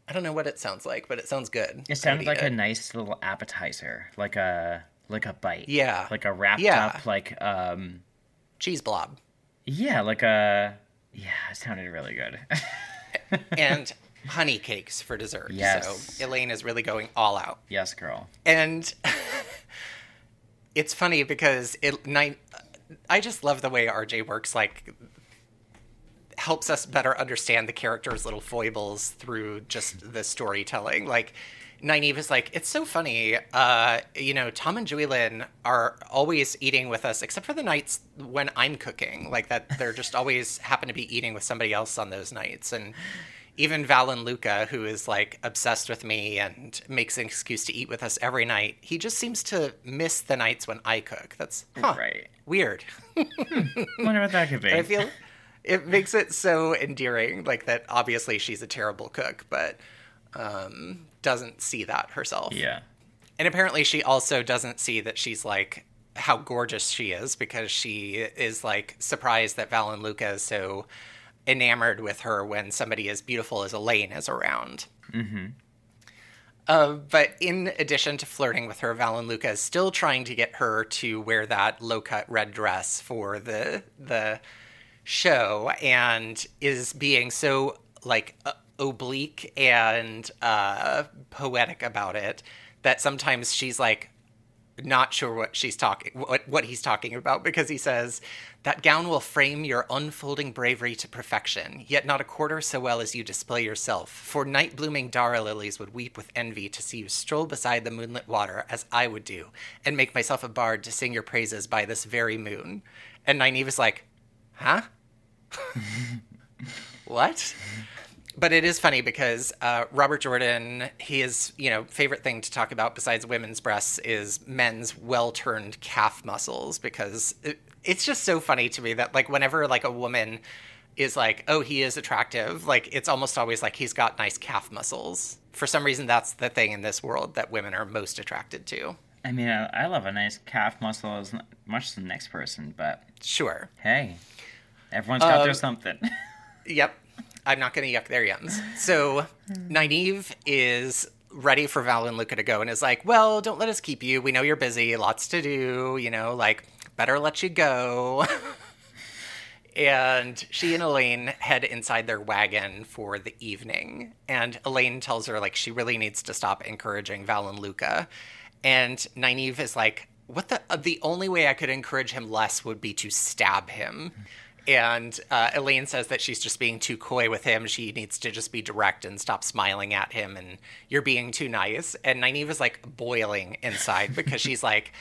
[SPEAKER 2] I don't know what it sounds like, but it sounds good.
[SPEAKER 3] It
[SPEAKER 2] sounds
[SPEAKER 3] like
[SPEAKER 2] eat
[SPEAKER 3] a nice little appetizer, like a like a bite.
[SPEAKER 2] Yeah.
[SPEAKER 3] Like a wrapped
[SPEAKER 2] Yeah.
[SPEAKER 3] up like um
[SPEAKER 2] cheese blob
[SPEAKER 3] yeah, like a yeah, it sounded really good.
[SPEAKER 2] and honey cakes for dessert.
[SPEAKER 3] Yes.
[SPEAKER 2] So Elayne is really going all out.
[SPEAKER 3] yes, girl.
[SPEAKER 2] And it's funny because it nine I just love the way RJ works like helps us better understand the characters' little foibles through just the storytelling. Like Nynaeve is like, it's so funny. Uh, you know, Tom and Juilin are always eating with us, except for the nights when I'm cooking. Like that, they're just always happen to be eating with somebody else on those nights. And even Valan Luca, who is like obsessed with me and makes an excuse to eat with us every night, he just seems to miss the nights when I cook. That's huh,
[SPEAKER 3] Right.
[SPEAKER 2] weird.
[SPEAKER 3] Wonder what that could be.
[SPEAKER 2] I feel it makes it so endearing, like that. Obviously, she's a terrible cook, but um, doesn't see that herself.
[SPEAKER 3] yeah.
[SPEAKER 2] And apparently, she also doesn't see that she's like how gorgeous she is because she is like surprised that Valan Luca is so enamored with her when somebody as beautiful as Elayne is around. Mm-hmm. Uh, but in addition to flirting with her, Valan Luca is still trying to get her to wear that low cut red dress for the the show, and is being so like uh, oblique and uh, poetic about it that sometimes she's like not sure what she's talking what what he's talking about because he says that gown will frame your unfolding bravery to perfection yet not a quarter so well as you display yourself. For night blooming dara lilies would weep with envy to see you stroll beside the moonlit water as i would do and make myself a bard to sing your praises by this very moon. And Nynaeve is like huh? What but it is funny because uh, Robert Jordan, his you know favorite thing to talk about besides women's breasts is men's well-turned calf muscles because it, it's just so funny to me that like whenever like a woman is like oh he is attractive like it's almost always like he's got nice calf muscles for some reason that's the thing in this world that women are most attracted to
[SPEAKER 3] I mean, I, I love a nice calf muscle as much as the next person, but
[SPEAKER 2] sure
[SPEAKER 3] hey, Everyone's got
[SPEAKER 2] Um,
[SPEAKER 3] their something.
[SPEAKER 2] Yep. I'm not going to yuck their yums. So Nynaeve is ready for Valan Luca to go and is like, well, don't let us keep you. We know you're busy, lots to do, you know, like, better let you go. and she and Elayne head inside their wagon for the evening. And Elayne tells her, like, she really needs to stop encouraging Valan Luca. And Nynaeve is like, what the? uh, The only way I could encourage him less would be to stab him. And uh, Elayne says that she's just being too coy with him. She needs to just be direct and stop smiling at him. And you're being too nice. And Nynaeve is like boiling inside because she's like,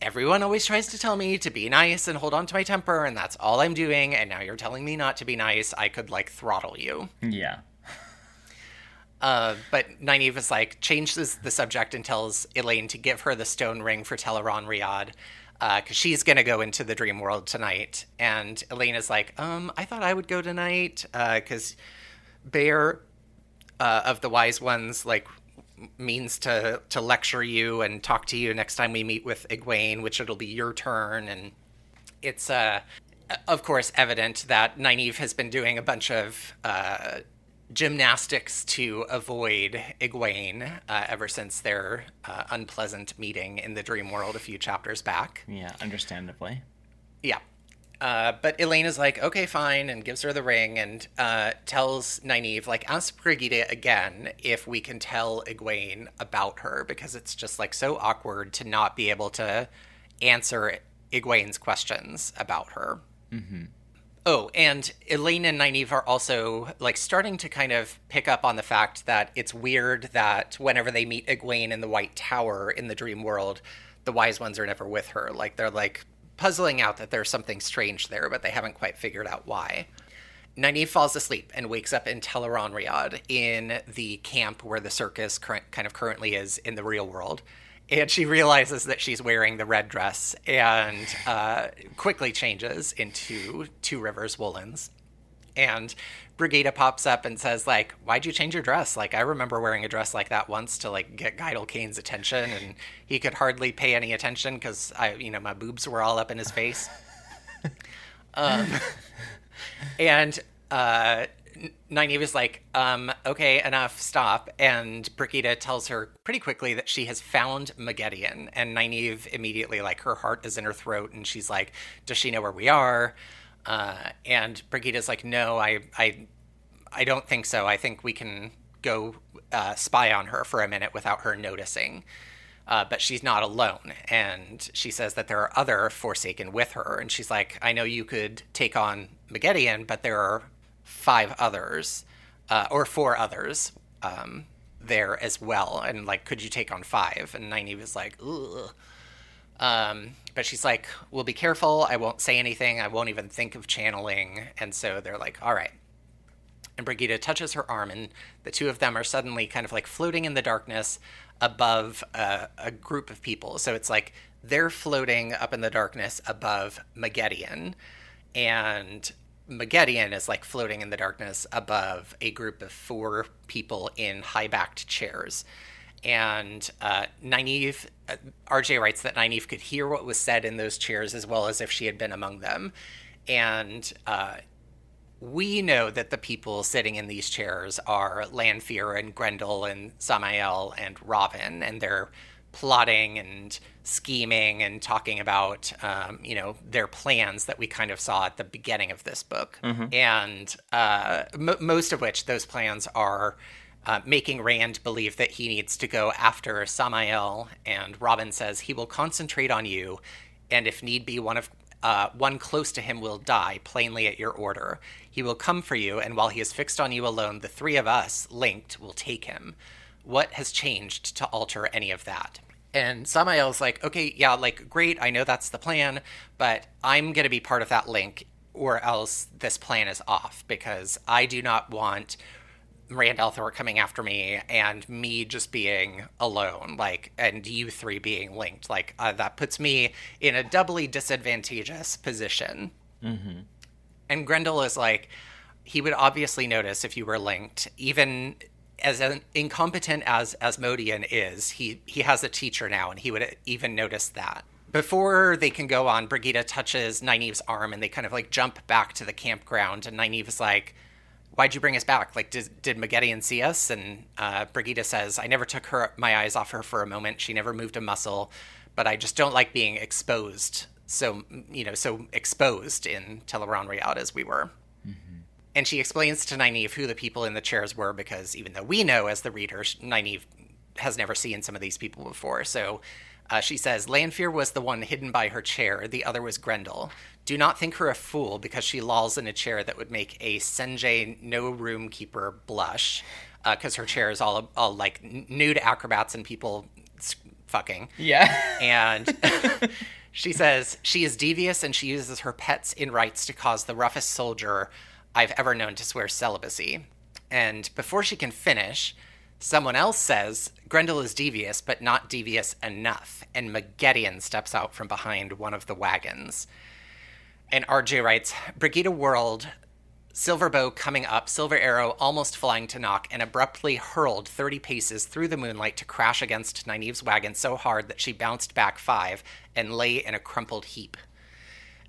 [SPEAKER 2] everyone always tries to tell me to be nice and hold on to my temper. And that's all I'm doing. And now you're telling me not to be nice. I could like throttle you.
[SPEAKER 3] yeah.
[SPEAKER 2] Uh, but Nynaeve is like changes the subject and tells Elayne to give her the stone ring for Tel'aran'rhiod because she's gonna go into the dream world tonight. And Elayne is like, um, I thought I would go tonight because Bair uh, of the Wise Ones like means to to lecture you and talk to you next time we meet with Egwene, which it'll be your turn and it's uh of course evident that Nynaeve has been doing a bunch of uh, gymnastics to avoid Egwene uh, ever since their uh, unpleasant meeting in the dream world a few chapters back.
[SPEAKER 3] Yeah, understandably.
[SPEAKER 2] Yeah. Uh, but Elayne is like, okay, fine, and gives her the ring and uh, tells Nynaeve, like, ask Brigida again if we can tell Egwene about her because it's just like so awkward to not be able to answer Egwene's questions about her. Oh, and Elayne and Nynaeve are also like starting to kind of pick up on the fact that it's weird that whenever they meet Egwene in the White Tower in the dream world, the wise ones are never with her. Like they're like puzzling out that there's something strange there, but they haven't quite figured out why. Nynaeve falls asleep and wakes up in Tel'aran'rhiod in the camp where the circus current, kind of currently is in the real world. And she realizes that she's wearing the red dress and uh, quickly changes into Two Rivers Woolens. And Brigida pops up and says, like, why'd you change your dress? Like, I remember wearing a dress like that once to, like, get Gaidal Cain's attention, and he could hardly pay any attention because I, you know, my boobs were all up in his face. um, and uh, Nynaeve is like, um, okay, enough, stop. And Brigida tells her pretty quickly that she has found Moghedien. And Nynaeve immediately, like, her heart is in her throat, and she's like, does she know where we are? Uh, and Brigida's like, no, I, I, I don't think so. I think we can go uh, spy on her for a minute without her noticing. Uh, but she's not alone. And she says that there are other Forsaken with her. And she's like, I know you could take on Moghedien, but there are five others, uh, or four others um, there as well. And like, could you take on five? And Nynaeve is like, ugh. Um, but she's like, "We'll be careful. I won't say anything. I won't even think of channeling." And so they're like, "All right." And Brigida touches her arm, and the two of them are suddenly kind of like floating in the darkness above a, a group of people. So it's like they're floating up in the darkness above Moghedien, and Moghedien is like floating in the darkness above a group of four people in high backed chairs and uh, Nynaeve, uh, RJ writes that Nynaeve could hear what was said in those chairs as well as if she had been among them. And uh, we know that the people sitting in these chairs are Lanfear and Graendal and Sammael and Rahvin, and they're plotting and scheming and talking about, um, you know, their plans that we kind of saw at the beginning of this book. And uh, m- most of which those plans are uh, making Rand believe that he needs to go after Sammael, and Rahvin says he will concentrate on you, and if need be, one of uh, one close to him will die, plainly at your order. He will come for you, and while he is fixed on you alone, the three of us, linked, will take him. What has changed to alter any of that? And Sammael's like, okay, yeah, like, great, I know that's the plan, but I'm going to be part of that link, or else this plan is off, because I do not want Rand al'Thor coming after me and me just being alone, like, and you three being linked. Like, uh, that puts me in a doubly disadvantageous position. Mm-hmm. And Graendal is like, he would obviously notice if you were linked, even as incompetent as Asmodean is, he he has a teacher now, and he would even notice that. before they can go on, Brigida touches Nynaeve's arm and they kind of like jump back to the campground. And Nynaeve is like, Why'd you bring us back? Like, did, did Moghedien see us? And uh, Brigida says, I never took her my eyes off her for a moment. She never moved a muscle, but I just don't like being exposed. So, you know, so exposed in Tel'aran'rhiod as we were. And she explains to Nynaeve who the people in the chairs were because even though we know as the readers, Nynaeve has never seen some of these people before. So uh, she says, Lanfear was the one hidden by her chair, the other was Graendal. Do not think her a fool because she lolls in a chair that would make a Senjay no room keeper blush because uh, her chair is all, all like nude acrobats and people fucking.
[SPEAKER 3] Yeah.
[SPEAKER 2] And she says she is devious and she uses her pets in rites to cause the roughest soldier I've ever known to swear celibacy. And before she can finish, someone else says Graendal is devious, but not devious enough. And Moghedien steps out from behind one of the wagons. And RJ writes Brigida whirled, Silver Bow coming up, Silver Arrow almost flying to knock, and abruptly hurled 30 paces through the moonlight to crash against Nynaeve's wagon so hard that she bounced back five and lay in a crumpled heap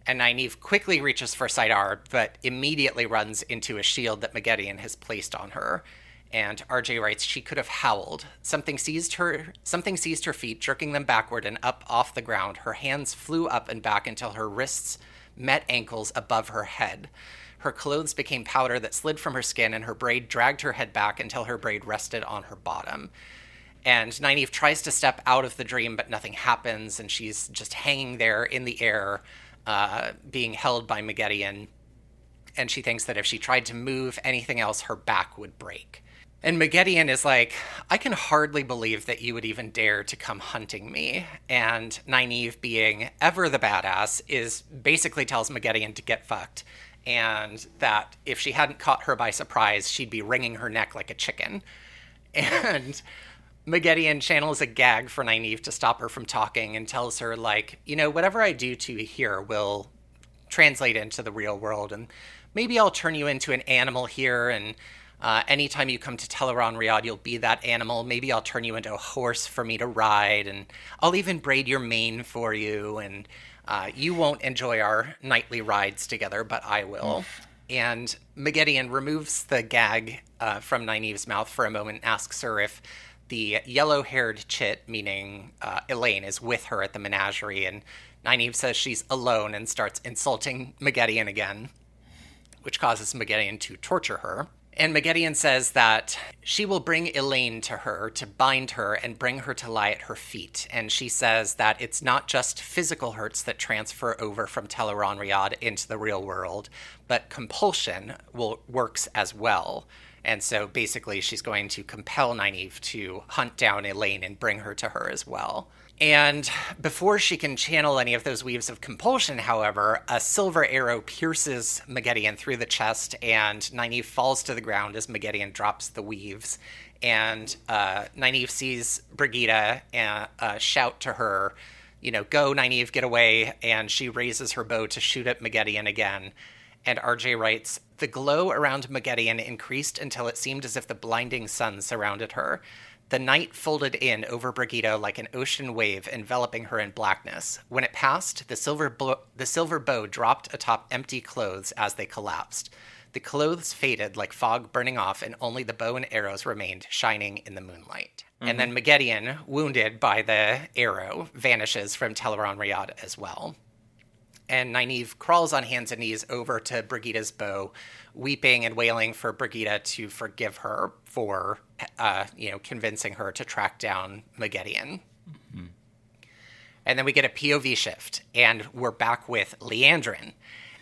[SPEAKER 2] and Nynaeve quickly reaches for Saidar, but immediately runs into a shield that Moghedien has placed on her. And RJ writes she could have howled. Something seized her something seized her feet, jerking them backward and up off the ground. Her hands flew up and back until her wrists met ankles above her head. Her clothes became powder that slid from her skin, and her braid dragged her head back until her braid rested on her bottom. And Nynaeve tries to step out of the dream, but nothing happens, and she's just hanging there in the air, uh, being held by Moghedien, and she thinks that if she tried to move anything else, her back would break. And Moghedien is like, I can hardly believe that you would even dare to come hunting me. And Nynaeve, being ever the badass, is basically tells Moghedien to get fucked. And that if she hadn't caught her by surprise, she'd be wringing her neck like a chicken. And Moghedien channels a gag for Nynaeve to stop her from talking and tells her, like, you know, whatever I do to you here will translate into the real world. And maybe I'll turn you into an animal here. And uh, anytime you come to Tel'aran'rhiod, you'll be that animal. Maybe I'll turn you into a horse for me to ride. And I'll even braid your mane for you. And uh, you won't enjoy our nightly rides together, but I will. And Moghedien removes the gag uh, from Nynaeve's mouth for a moment and asks her if the yellow haired chit, meaning uh, Elayne, is with her at the menagerie, and Nynaeve says she's alone and starts insulting Moghedien again, which causes Moghedien to torture her. And Moghedien says that she will bring Elayne to her to bind her and bring her to lie at her feet. And she says that it's not just physical hurts that transfer over from Tel'aran'rhiod into the real world, but compulsion will works as well. And so basically, she's going to compel Nynaeve to hunt down Elayne and bring her to her as well. And before she can channel any of those weaves of compulsion, however, a silver arrow pierces Moghedien through the chest, and Nynaeve falls to the ground as Moghedien drops the weaves. And uh, Nynaeve sees Brigida and uh, shout to her, you know, go, Nynaeve, get away. And she raises her bow to shoot at Moghedien again. And RJ writes, the glow around Moghedien increased until it seemed as if the blinding sun surrounded her. The night folded in over Brigida like an ocean wave, enveloping her in blackness. When it passed, the silver, the silver bow dropped atop empty clothes as they collapsed. The clothes faded like fog burning off, and only the bow and arrows remained shining in the moonlight. Mm-hmm. And then Moghedien, wounded by the arrow, vanishes from Tel'aran'rhiod as well and Nynaeve crawls on hands and knees over to Brigida's bow, weeping and wailing for Brigida to forgive her for, uh, you know, convincing her to track down Moghedien. Mm-hmm. And then we get a POV shift, and we're back with Liandrin.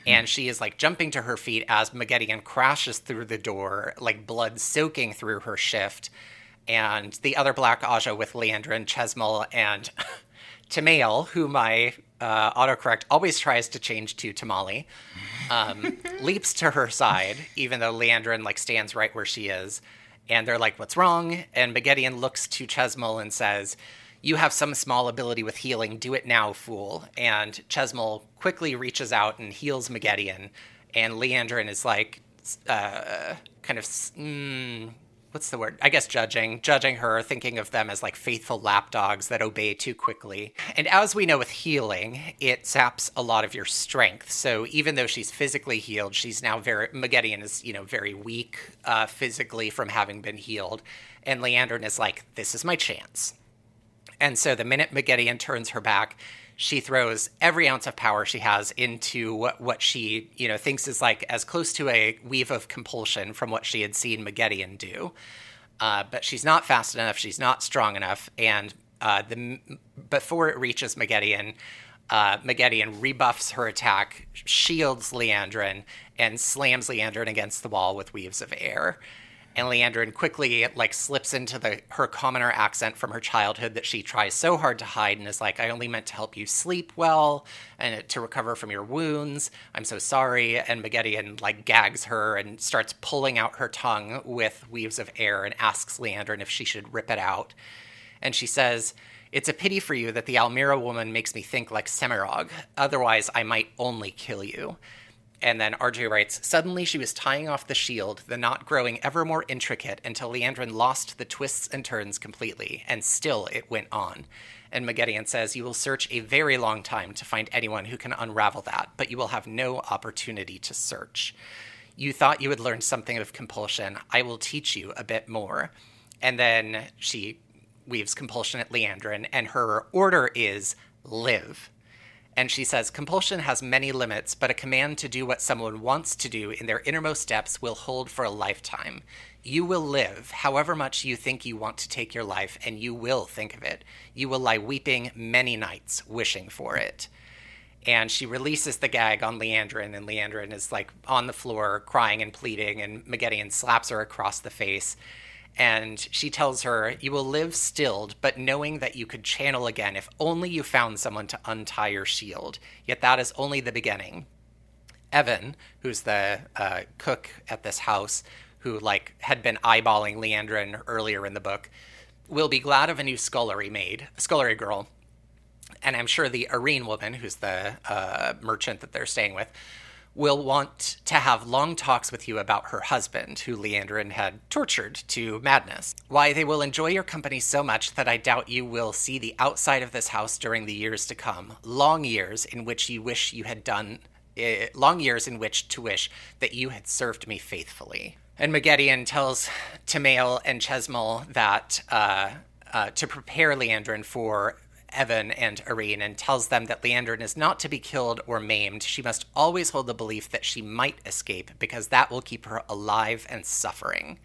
[SPEAKER 2] And she is like jumping to her feet as Moghedien crashes through the door, like blood soaking through her shift. And the other Black Ajah with Liandrin, Chesmal, and Temaile, who my uh, autocorrect always tries to change to Tamale, um, leaps to her side, even though Liandrin like stands right where she is. And they're like, "What's wrong?" And Moghedien looks to Chesmal and says, "You have some small ability with healing. Do it now, fool." And Chesmal quickly reaches out and heals Moghedien. And Liandrin is like, uh, kind of, mm, what's the word? I guess judging, judging her, thinking of them as like faithful lapdogs that obey too quickly. And as we know with healing, it saps a lot of your strength. So even though she's physically healed, she's now very Moghedien is you know very weak uh, physically from having been healed, and Liandrin is like, this is my chance. And so the minute Moghedien turns her back, she throws every ounce of power she has into what, what she, you know, thinks is like as close to a weave of compulsion from what she had seen Moghedien do. Uh, but she's not fast enough. She's not strong enough. And uh, the before it reaches Moghedien, uh, rebuffs her attack, shields Liandrin, and slams Liandrin against the wall with weaves of air and Liandrin quickly like slips into the her commoner accent from her childhood that she tries so hard to hide and is like, I only meant to help you sleep well and to recover from your wounds. I'm so sorry. And Moghedien like gags her and starts pulling out her tongue with weaves of air and asks Liandrin if she should rip it out. And she says, It's a pity for you that the Almira woman makes me think like Semirhage. Otherwise, I might only kill you. And then RJ writes, Suddenly she was tying off the shield, the knot growing ever more intricate until Liandrin lost the twists and turns completely, and still it went on. And Moghedien says, You will search a very long time to find anyone who can unravel that, but you will have no opportunity to search. You thought you had learned something of compulsion. I will teach you a bit more. And then she weaves compulsion at Liandrin, and her order is live. And she says, Compulsion has many limits, but a command to do what someone wants to do in their innermost depths will hold for a lifetime. You will live, however much you think you want to take your life, and you will think of it. You will lie weeping many nights, wishing for it. And she releases the gag on Liandrin, and Liandrin is like on the floor crying and pleading, and Moghedien slaps her across the face and she tells her, You will live stilled, but knowing that you could channel again if only you found someone to untie your shield. Yet that is only the beginning. Evan, who's the uh, cook at this house, who like had been eyeballing Liandrin earlier in the book, will be glad of a new scullery maid, a scullery girl. And I'm sure the Arene woman, who's the uh, merchant that they're staying with, will want to have long talks with you about her husband, who Liandrin had tortured to madness. Why, they will enjoy your company so much that I doubt you will see the outside of this house during the years to come. Long years in which you wish you had done, uh, long years in which to wish that you had served me faithfully. And Moghedien tells Temaile and Chesmal that uh, uh, to prepare Liandrin for Evan and Arene and tells them that Liandrin is not to be killed or maimed. She must always hold the belief that she might escape because that will keep her alive and suffering.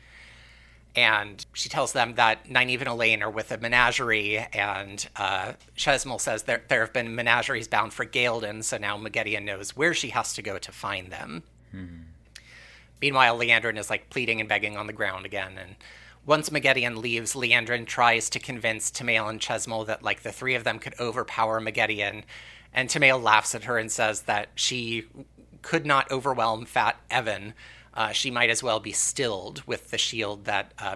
[SPEAKER 2] And she tells them that Nynaeve and Elayne are with a menagerie, and uh, Chesmal says there, there have been menageries bound for Ghealdan, so now Moghedien knows where she has to go to find them. Hmm. Meanwhile, Liandrin is like pleading and begging on the ground again, and once Moghedien leaves, Liandrin tries to convince Temaile and Chesmal that like the three of them could overpower Moghedien, and Temaile laughs at her and says that she could not overwhelm Fat Evan. Uh, she might as well be stilled with the shield that uh,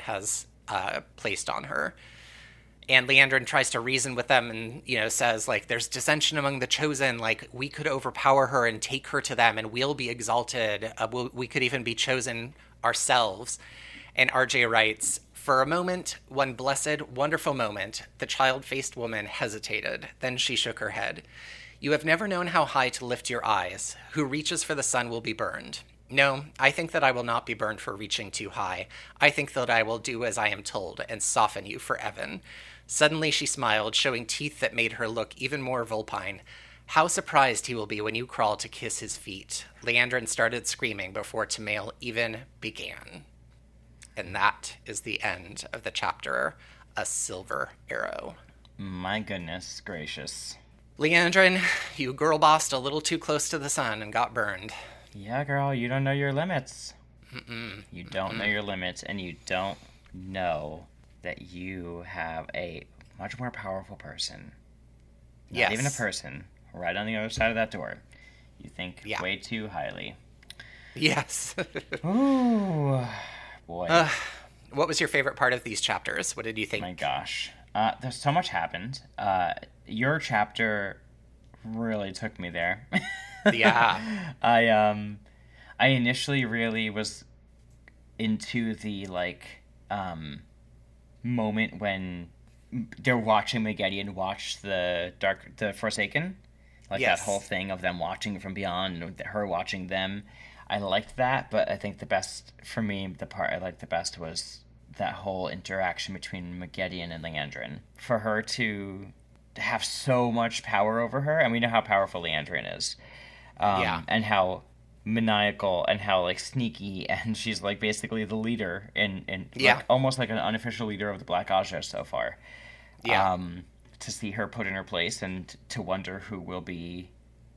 [SPEAKER 2] has uh, placed on her. And Liandrin tries to reason with them and, you know, says, like, there's dissension among the chosen. Like, we could overpower her and take her to them and we'll be exalted. Uh, we'll, we could even be chosen ourselves. And RJ writes, for a moment, one blessed, wonderful moment, the child faced woman hesitated. Then she shook her head. You have never known how high to lift your eyes. Who reaches for the sun will be burned. No, I think that I will not be burned for reaching too high. I think that I will do as I am told and soften you for Evan. Suddenly she smiled, showing teeth that made her look even more vulpine. How surprised he will be when you crawl to kiss his feet. Liandrin started screaming before Temaile even began. And that is the end of the chapter A Silver Arrow.
[SPEAKER 3] My goodness gracious.
[SPEAKER 2] Liandrin, you girl bossed a little too close to the sun and got burned.
[SPEAKER 3] Yeah, girl, you don't know your limits. Mm-mm. You don't Mm-mm. know your limits, and you don't know that you have a much more powerful person. Not yes. even a person, right on the other side of that door. You think yeah. way too highly.
[SPEAKER 2] Yes.
[SPEAKER 3] Ooh boy. Uh,
[SPEAKER 2] what was your favorite part of these chapters? What did you think?
[SPEAKER 3] My gosh, uh, there's so much happened. Uh, your chapter really took me there.
[SPEAKER 2] yeah.
[SPEAKER 3] I um, I initially really was into the like um moment when they're watching Megiddo watch the dark the Forsaken, like
[SPEAKER 2] Yes.
[SPEAKER 3] that whole thing of them watching from beyond and her watching them. I liked that, but I think the best for me, the part I liked the best was that whole interaction between Moghedien and Liandrin. For her to have so much power over her, and we know how powerful Liandrin is, um,
[SPEAKER 2] Yeah.
[SPEAKER 3] and how maniacal and how like sneaky, and she's like basically the leader in in
[SPEAKER 2] Yeah.
[SPEAKER 3] like, almost like an unofficial leader of the Black Ajah so far.
[SPEAKER 2] Yeah.
[SPEAKER 3] Um, to see her put in her place and to wonder who will be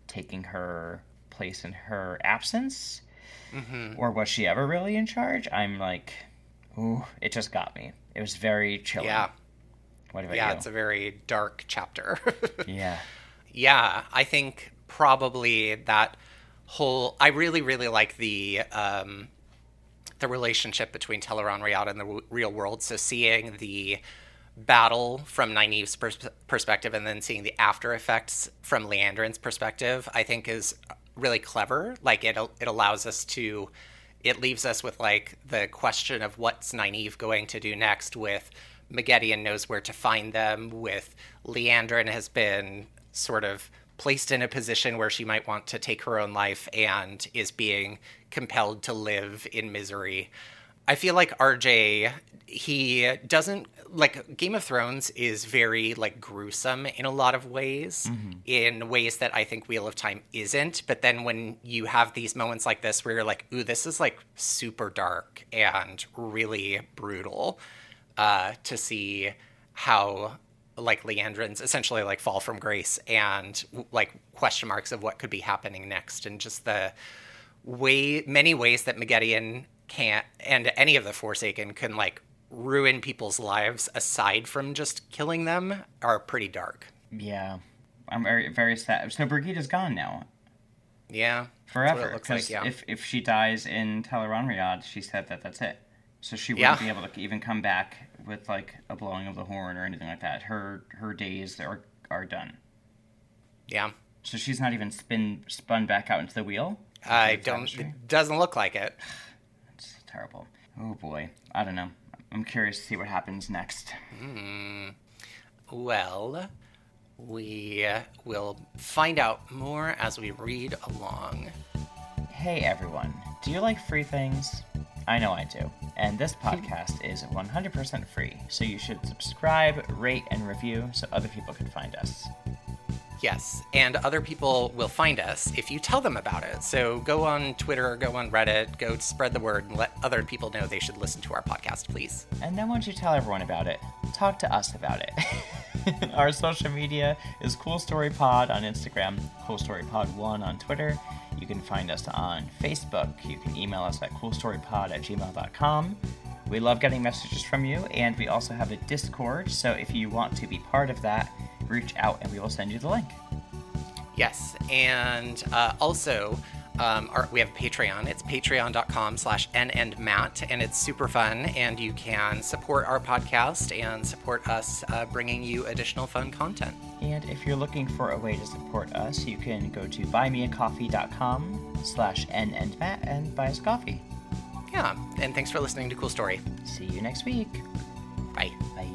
[SPEAKER 3] taking her place in her absence,
[SPEAKER 2] Mm-hmm.
[SPEAKER 3] or was she ever really in charge? I'm like, ooh, it just got me. It was very chilling.
[SPEAKER 2] yeah.
[SPEAKER 3] What about
[SPEAKER 2] Yeah,
[SPEAKER 3] you?
[SPEAKER 2] it's a very dark chapter.
[SPEAKER 3] yeah.
[SPEAKER 2] Yeah, I think probably that whole. I really, really like the um, the relationship between Tel'aran'rhiod and the w- real world. So seeing the battle from Nynaeve's pers- perspective and then seeing the after effects from Liandrin's perspective, I think is really clever. Like it, it allows us to. It leaves us with like the question of what's Nynaeve going to do next with Moghedien knows where to find them, with Liandrin has been sort of placed in a position where she might want to take her own life and is being compelled to live in misery. I feel like RJ he doesn't like Game of Thrones is very like gruesome in a lot of ways in ways that I think Wheel of Time isn't. But then when you have these moments like this where you're like ooh this is like super dark and really brutal uh to see how like Liandrin's essentially like fall from grace and like question marks of what could be happening next and just the way many ways that Moghedien can't and any of the Forsaken can like ruin people's lives aside from just killing them are pretty dark.
[SPEAKER 3] Yeah. I'm very very sad. So Brigida's gone now.
[SPEAKER 2] Yeah.
[SPEAKER 3] Forever.
[SPEAKER 2] it looks
[SPEAKER 3] Because
[SPEAKER 2] like, yeah.
[SPEAKER 3] if, if she dies in Tel'aran'rhiod, she said that that's it. So she
[SPEAKER 2] Yeah.
[SPEAKER 3] wouldn't be able to even come back with like a blowing of the horn or anything like that. Her her days are are done.
[SPEAKER 2] yeah.
[SPEAKER 3] So she's not even spin spun back out into the wheel.
[SPEAKER 2] I don't it doesn't look like it.
[SPEAKER 3] It's terrible. Oh boy. I don't know. I'm curious to see what happens next. Hmm.
[SPEAKER 2] Well, we uh, will find out more as we read along.
[SPEAKER 3] Hey everyone, do you like free things? I know I do. And this hmm. podcast is 100% free, so you should subscribe, rate, and review so other people can find us.
[SPEAKER 2] Yes, and other people will find us if you tell them about it. So go on Twitter, go on Reddit, go spread the word, and let other people know they should listen to our podcast, please.
[SPEAKER 3] And then once you tell everyone about it, talk to us about it. Our social media is Cool Story Pod on Instagram, Cool Story Pod 1 on Twitter. You can find us on Facebook. You can email us at coolstorypod at gmail.com. We love getting messages from you, and we also have a Discord, so if you want to be part of that, reach out and we will send you the link.
[SPEAKER 2] Yes, and uh, also um, our, we have Patreon. It's patreon.com slash n and matt, and it's super fun. And you can support our podcast and support us uh, bringing you additional fun content.
[SPEAKER 3] And if you're looking for a way to support us, you can go to buymeacoffee.com slash n and matt and buy us coffee.
[SPEAKER 2] Yeah, and thanks for listening to Cool Story.
[SPEAKER 3] See you next week.
[SPEAKER 2] Bye.
[SPEAKER 3] Bye.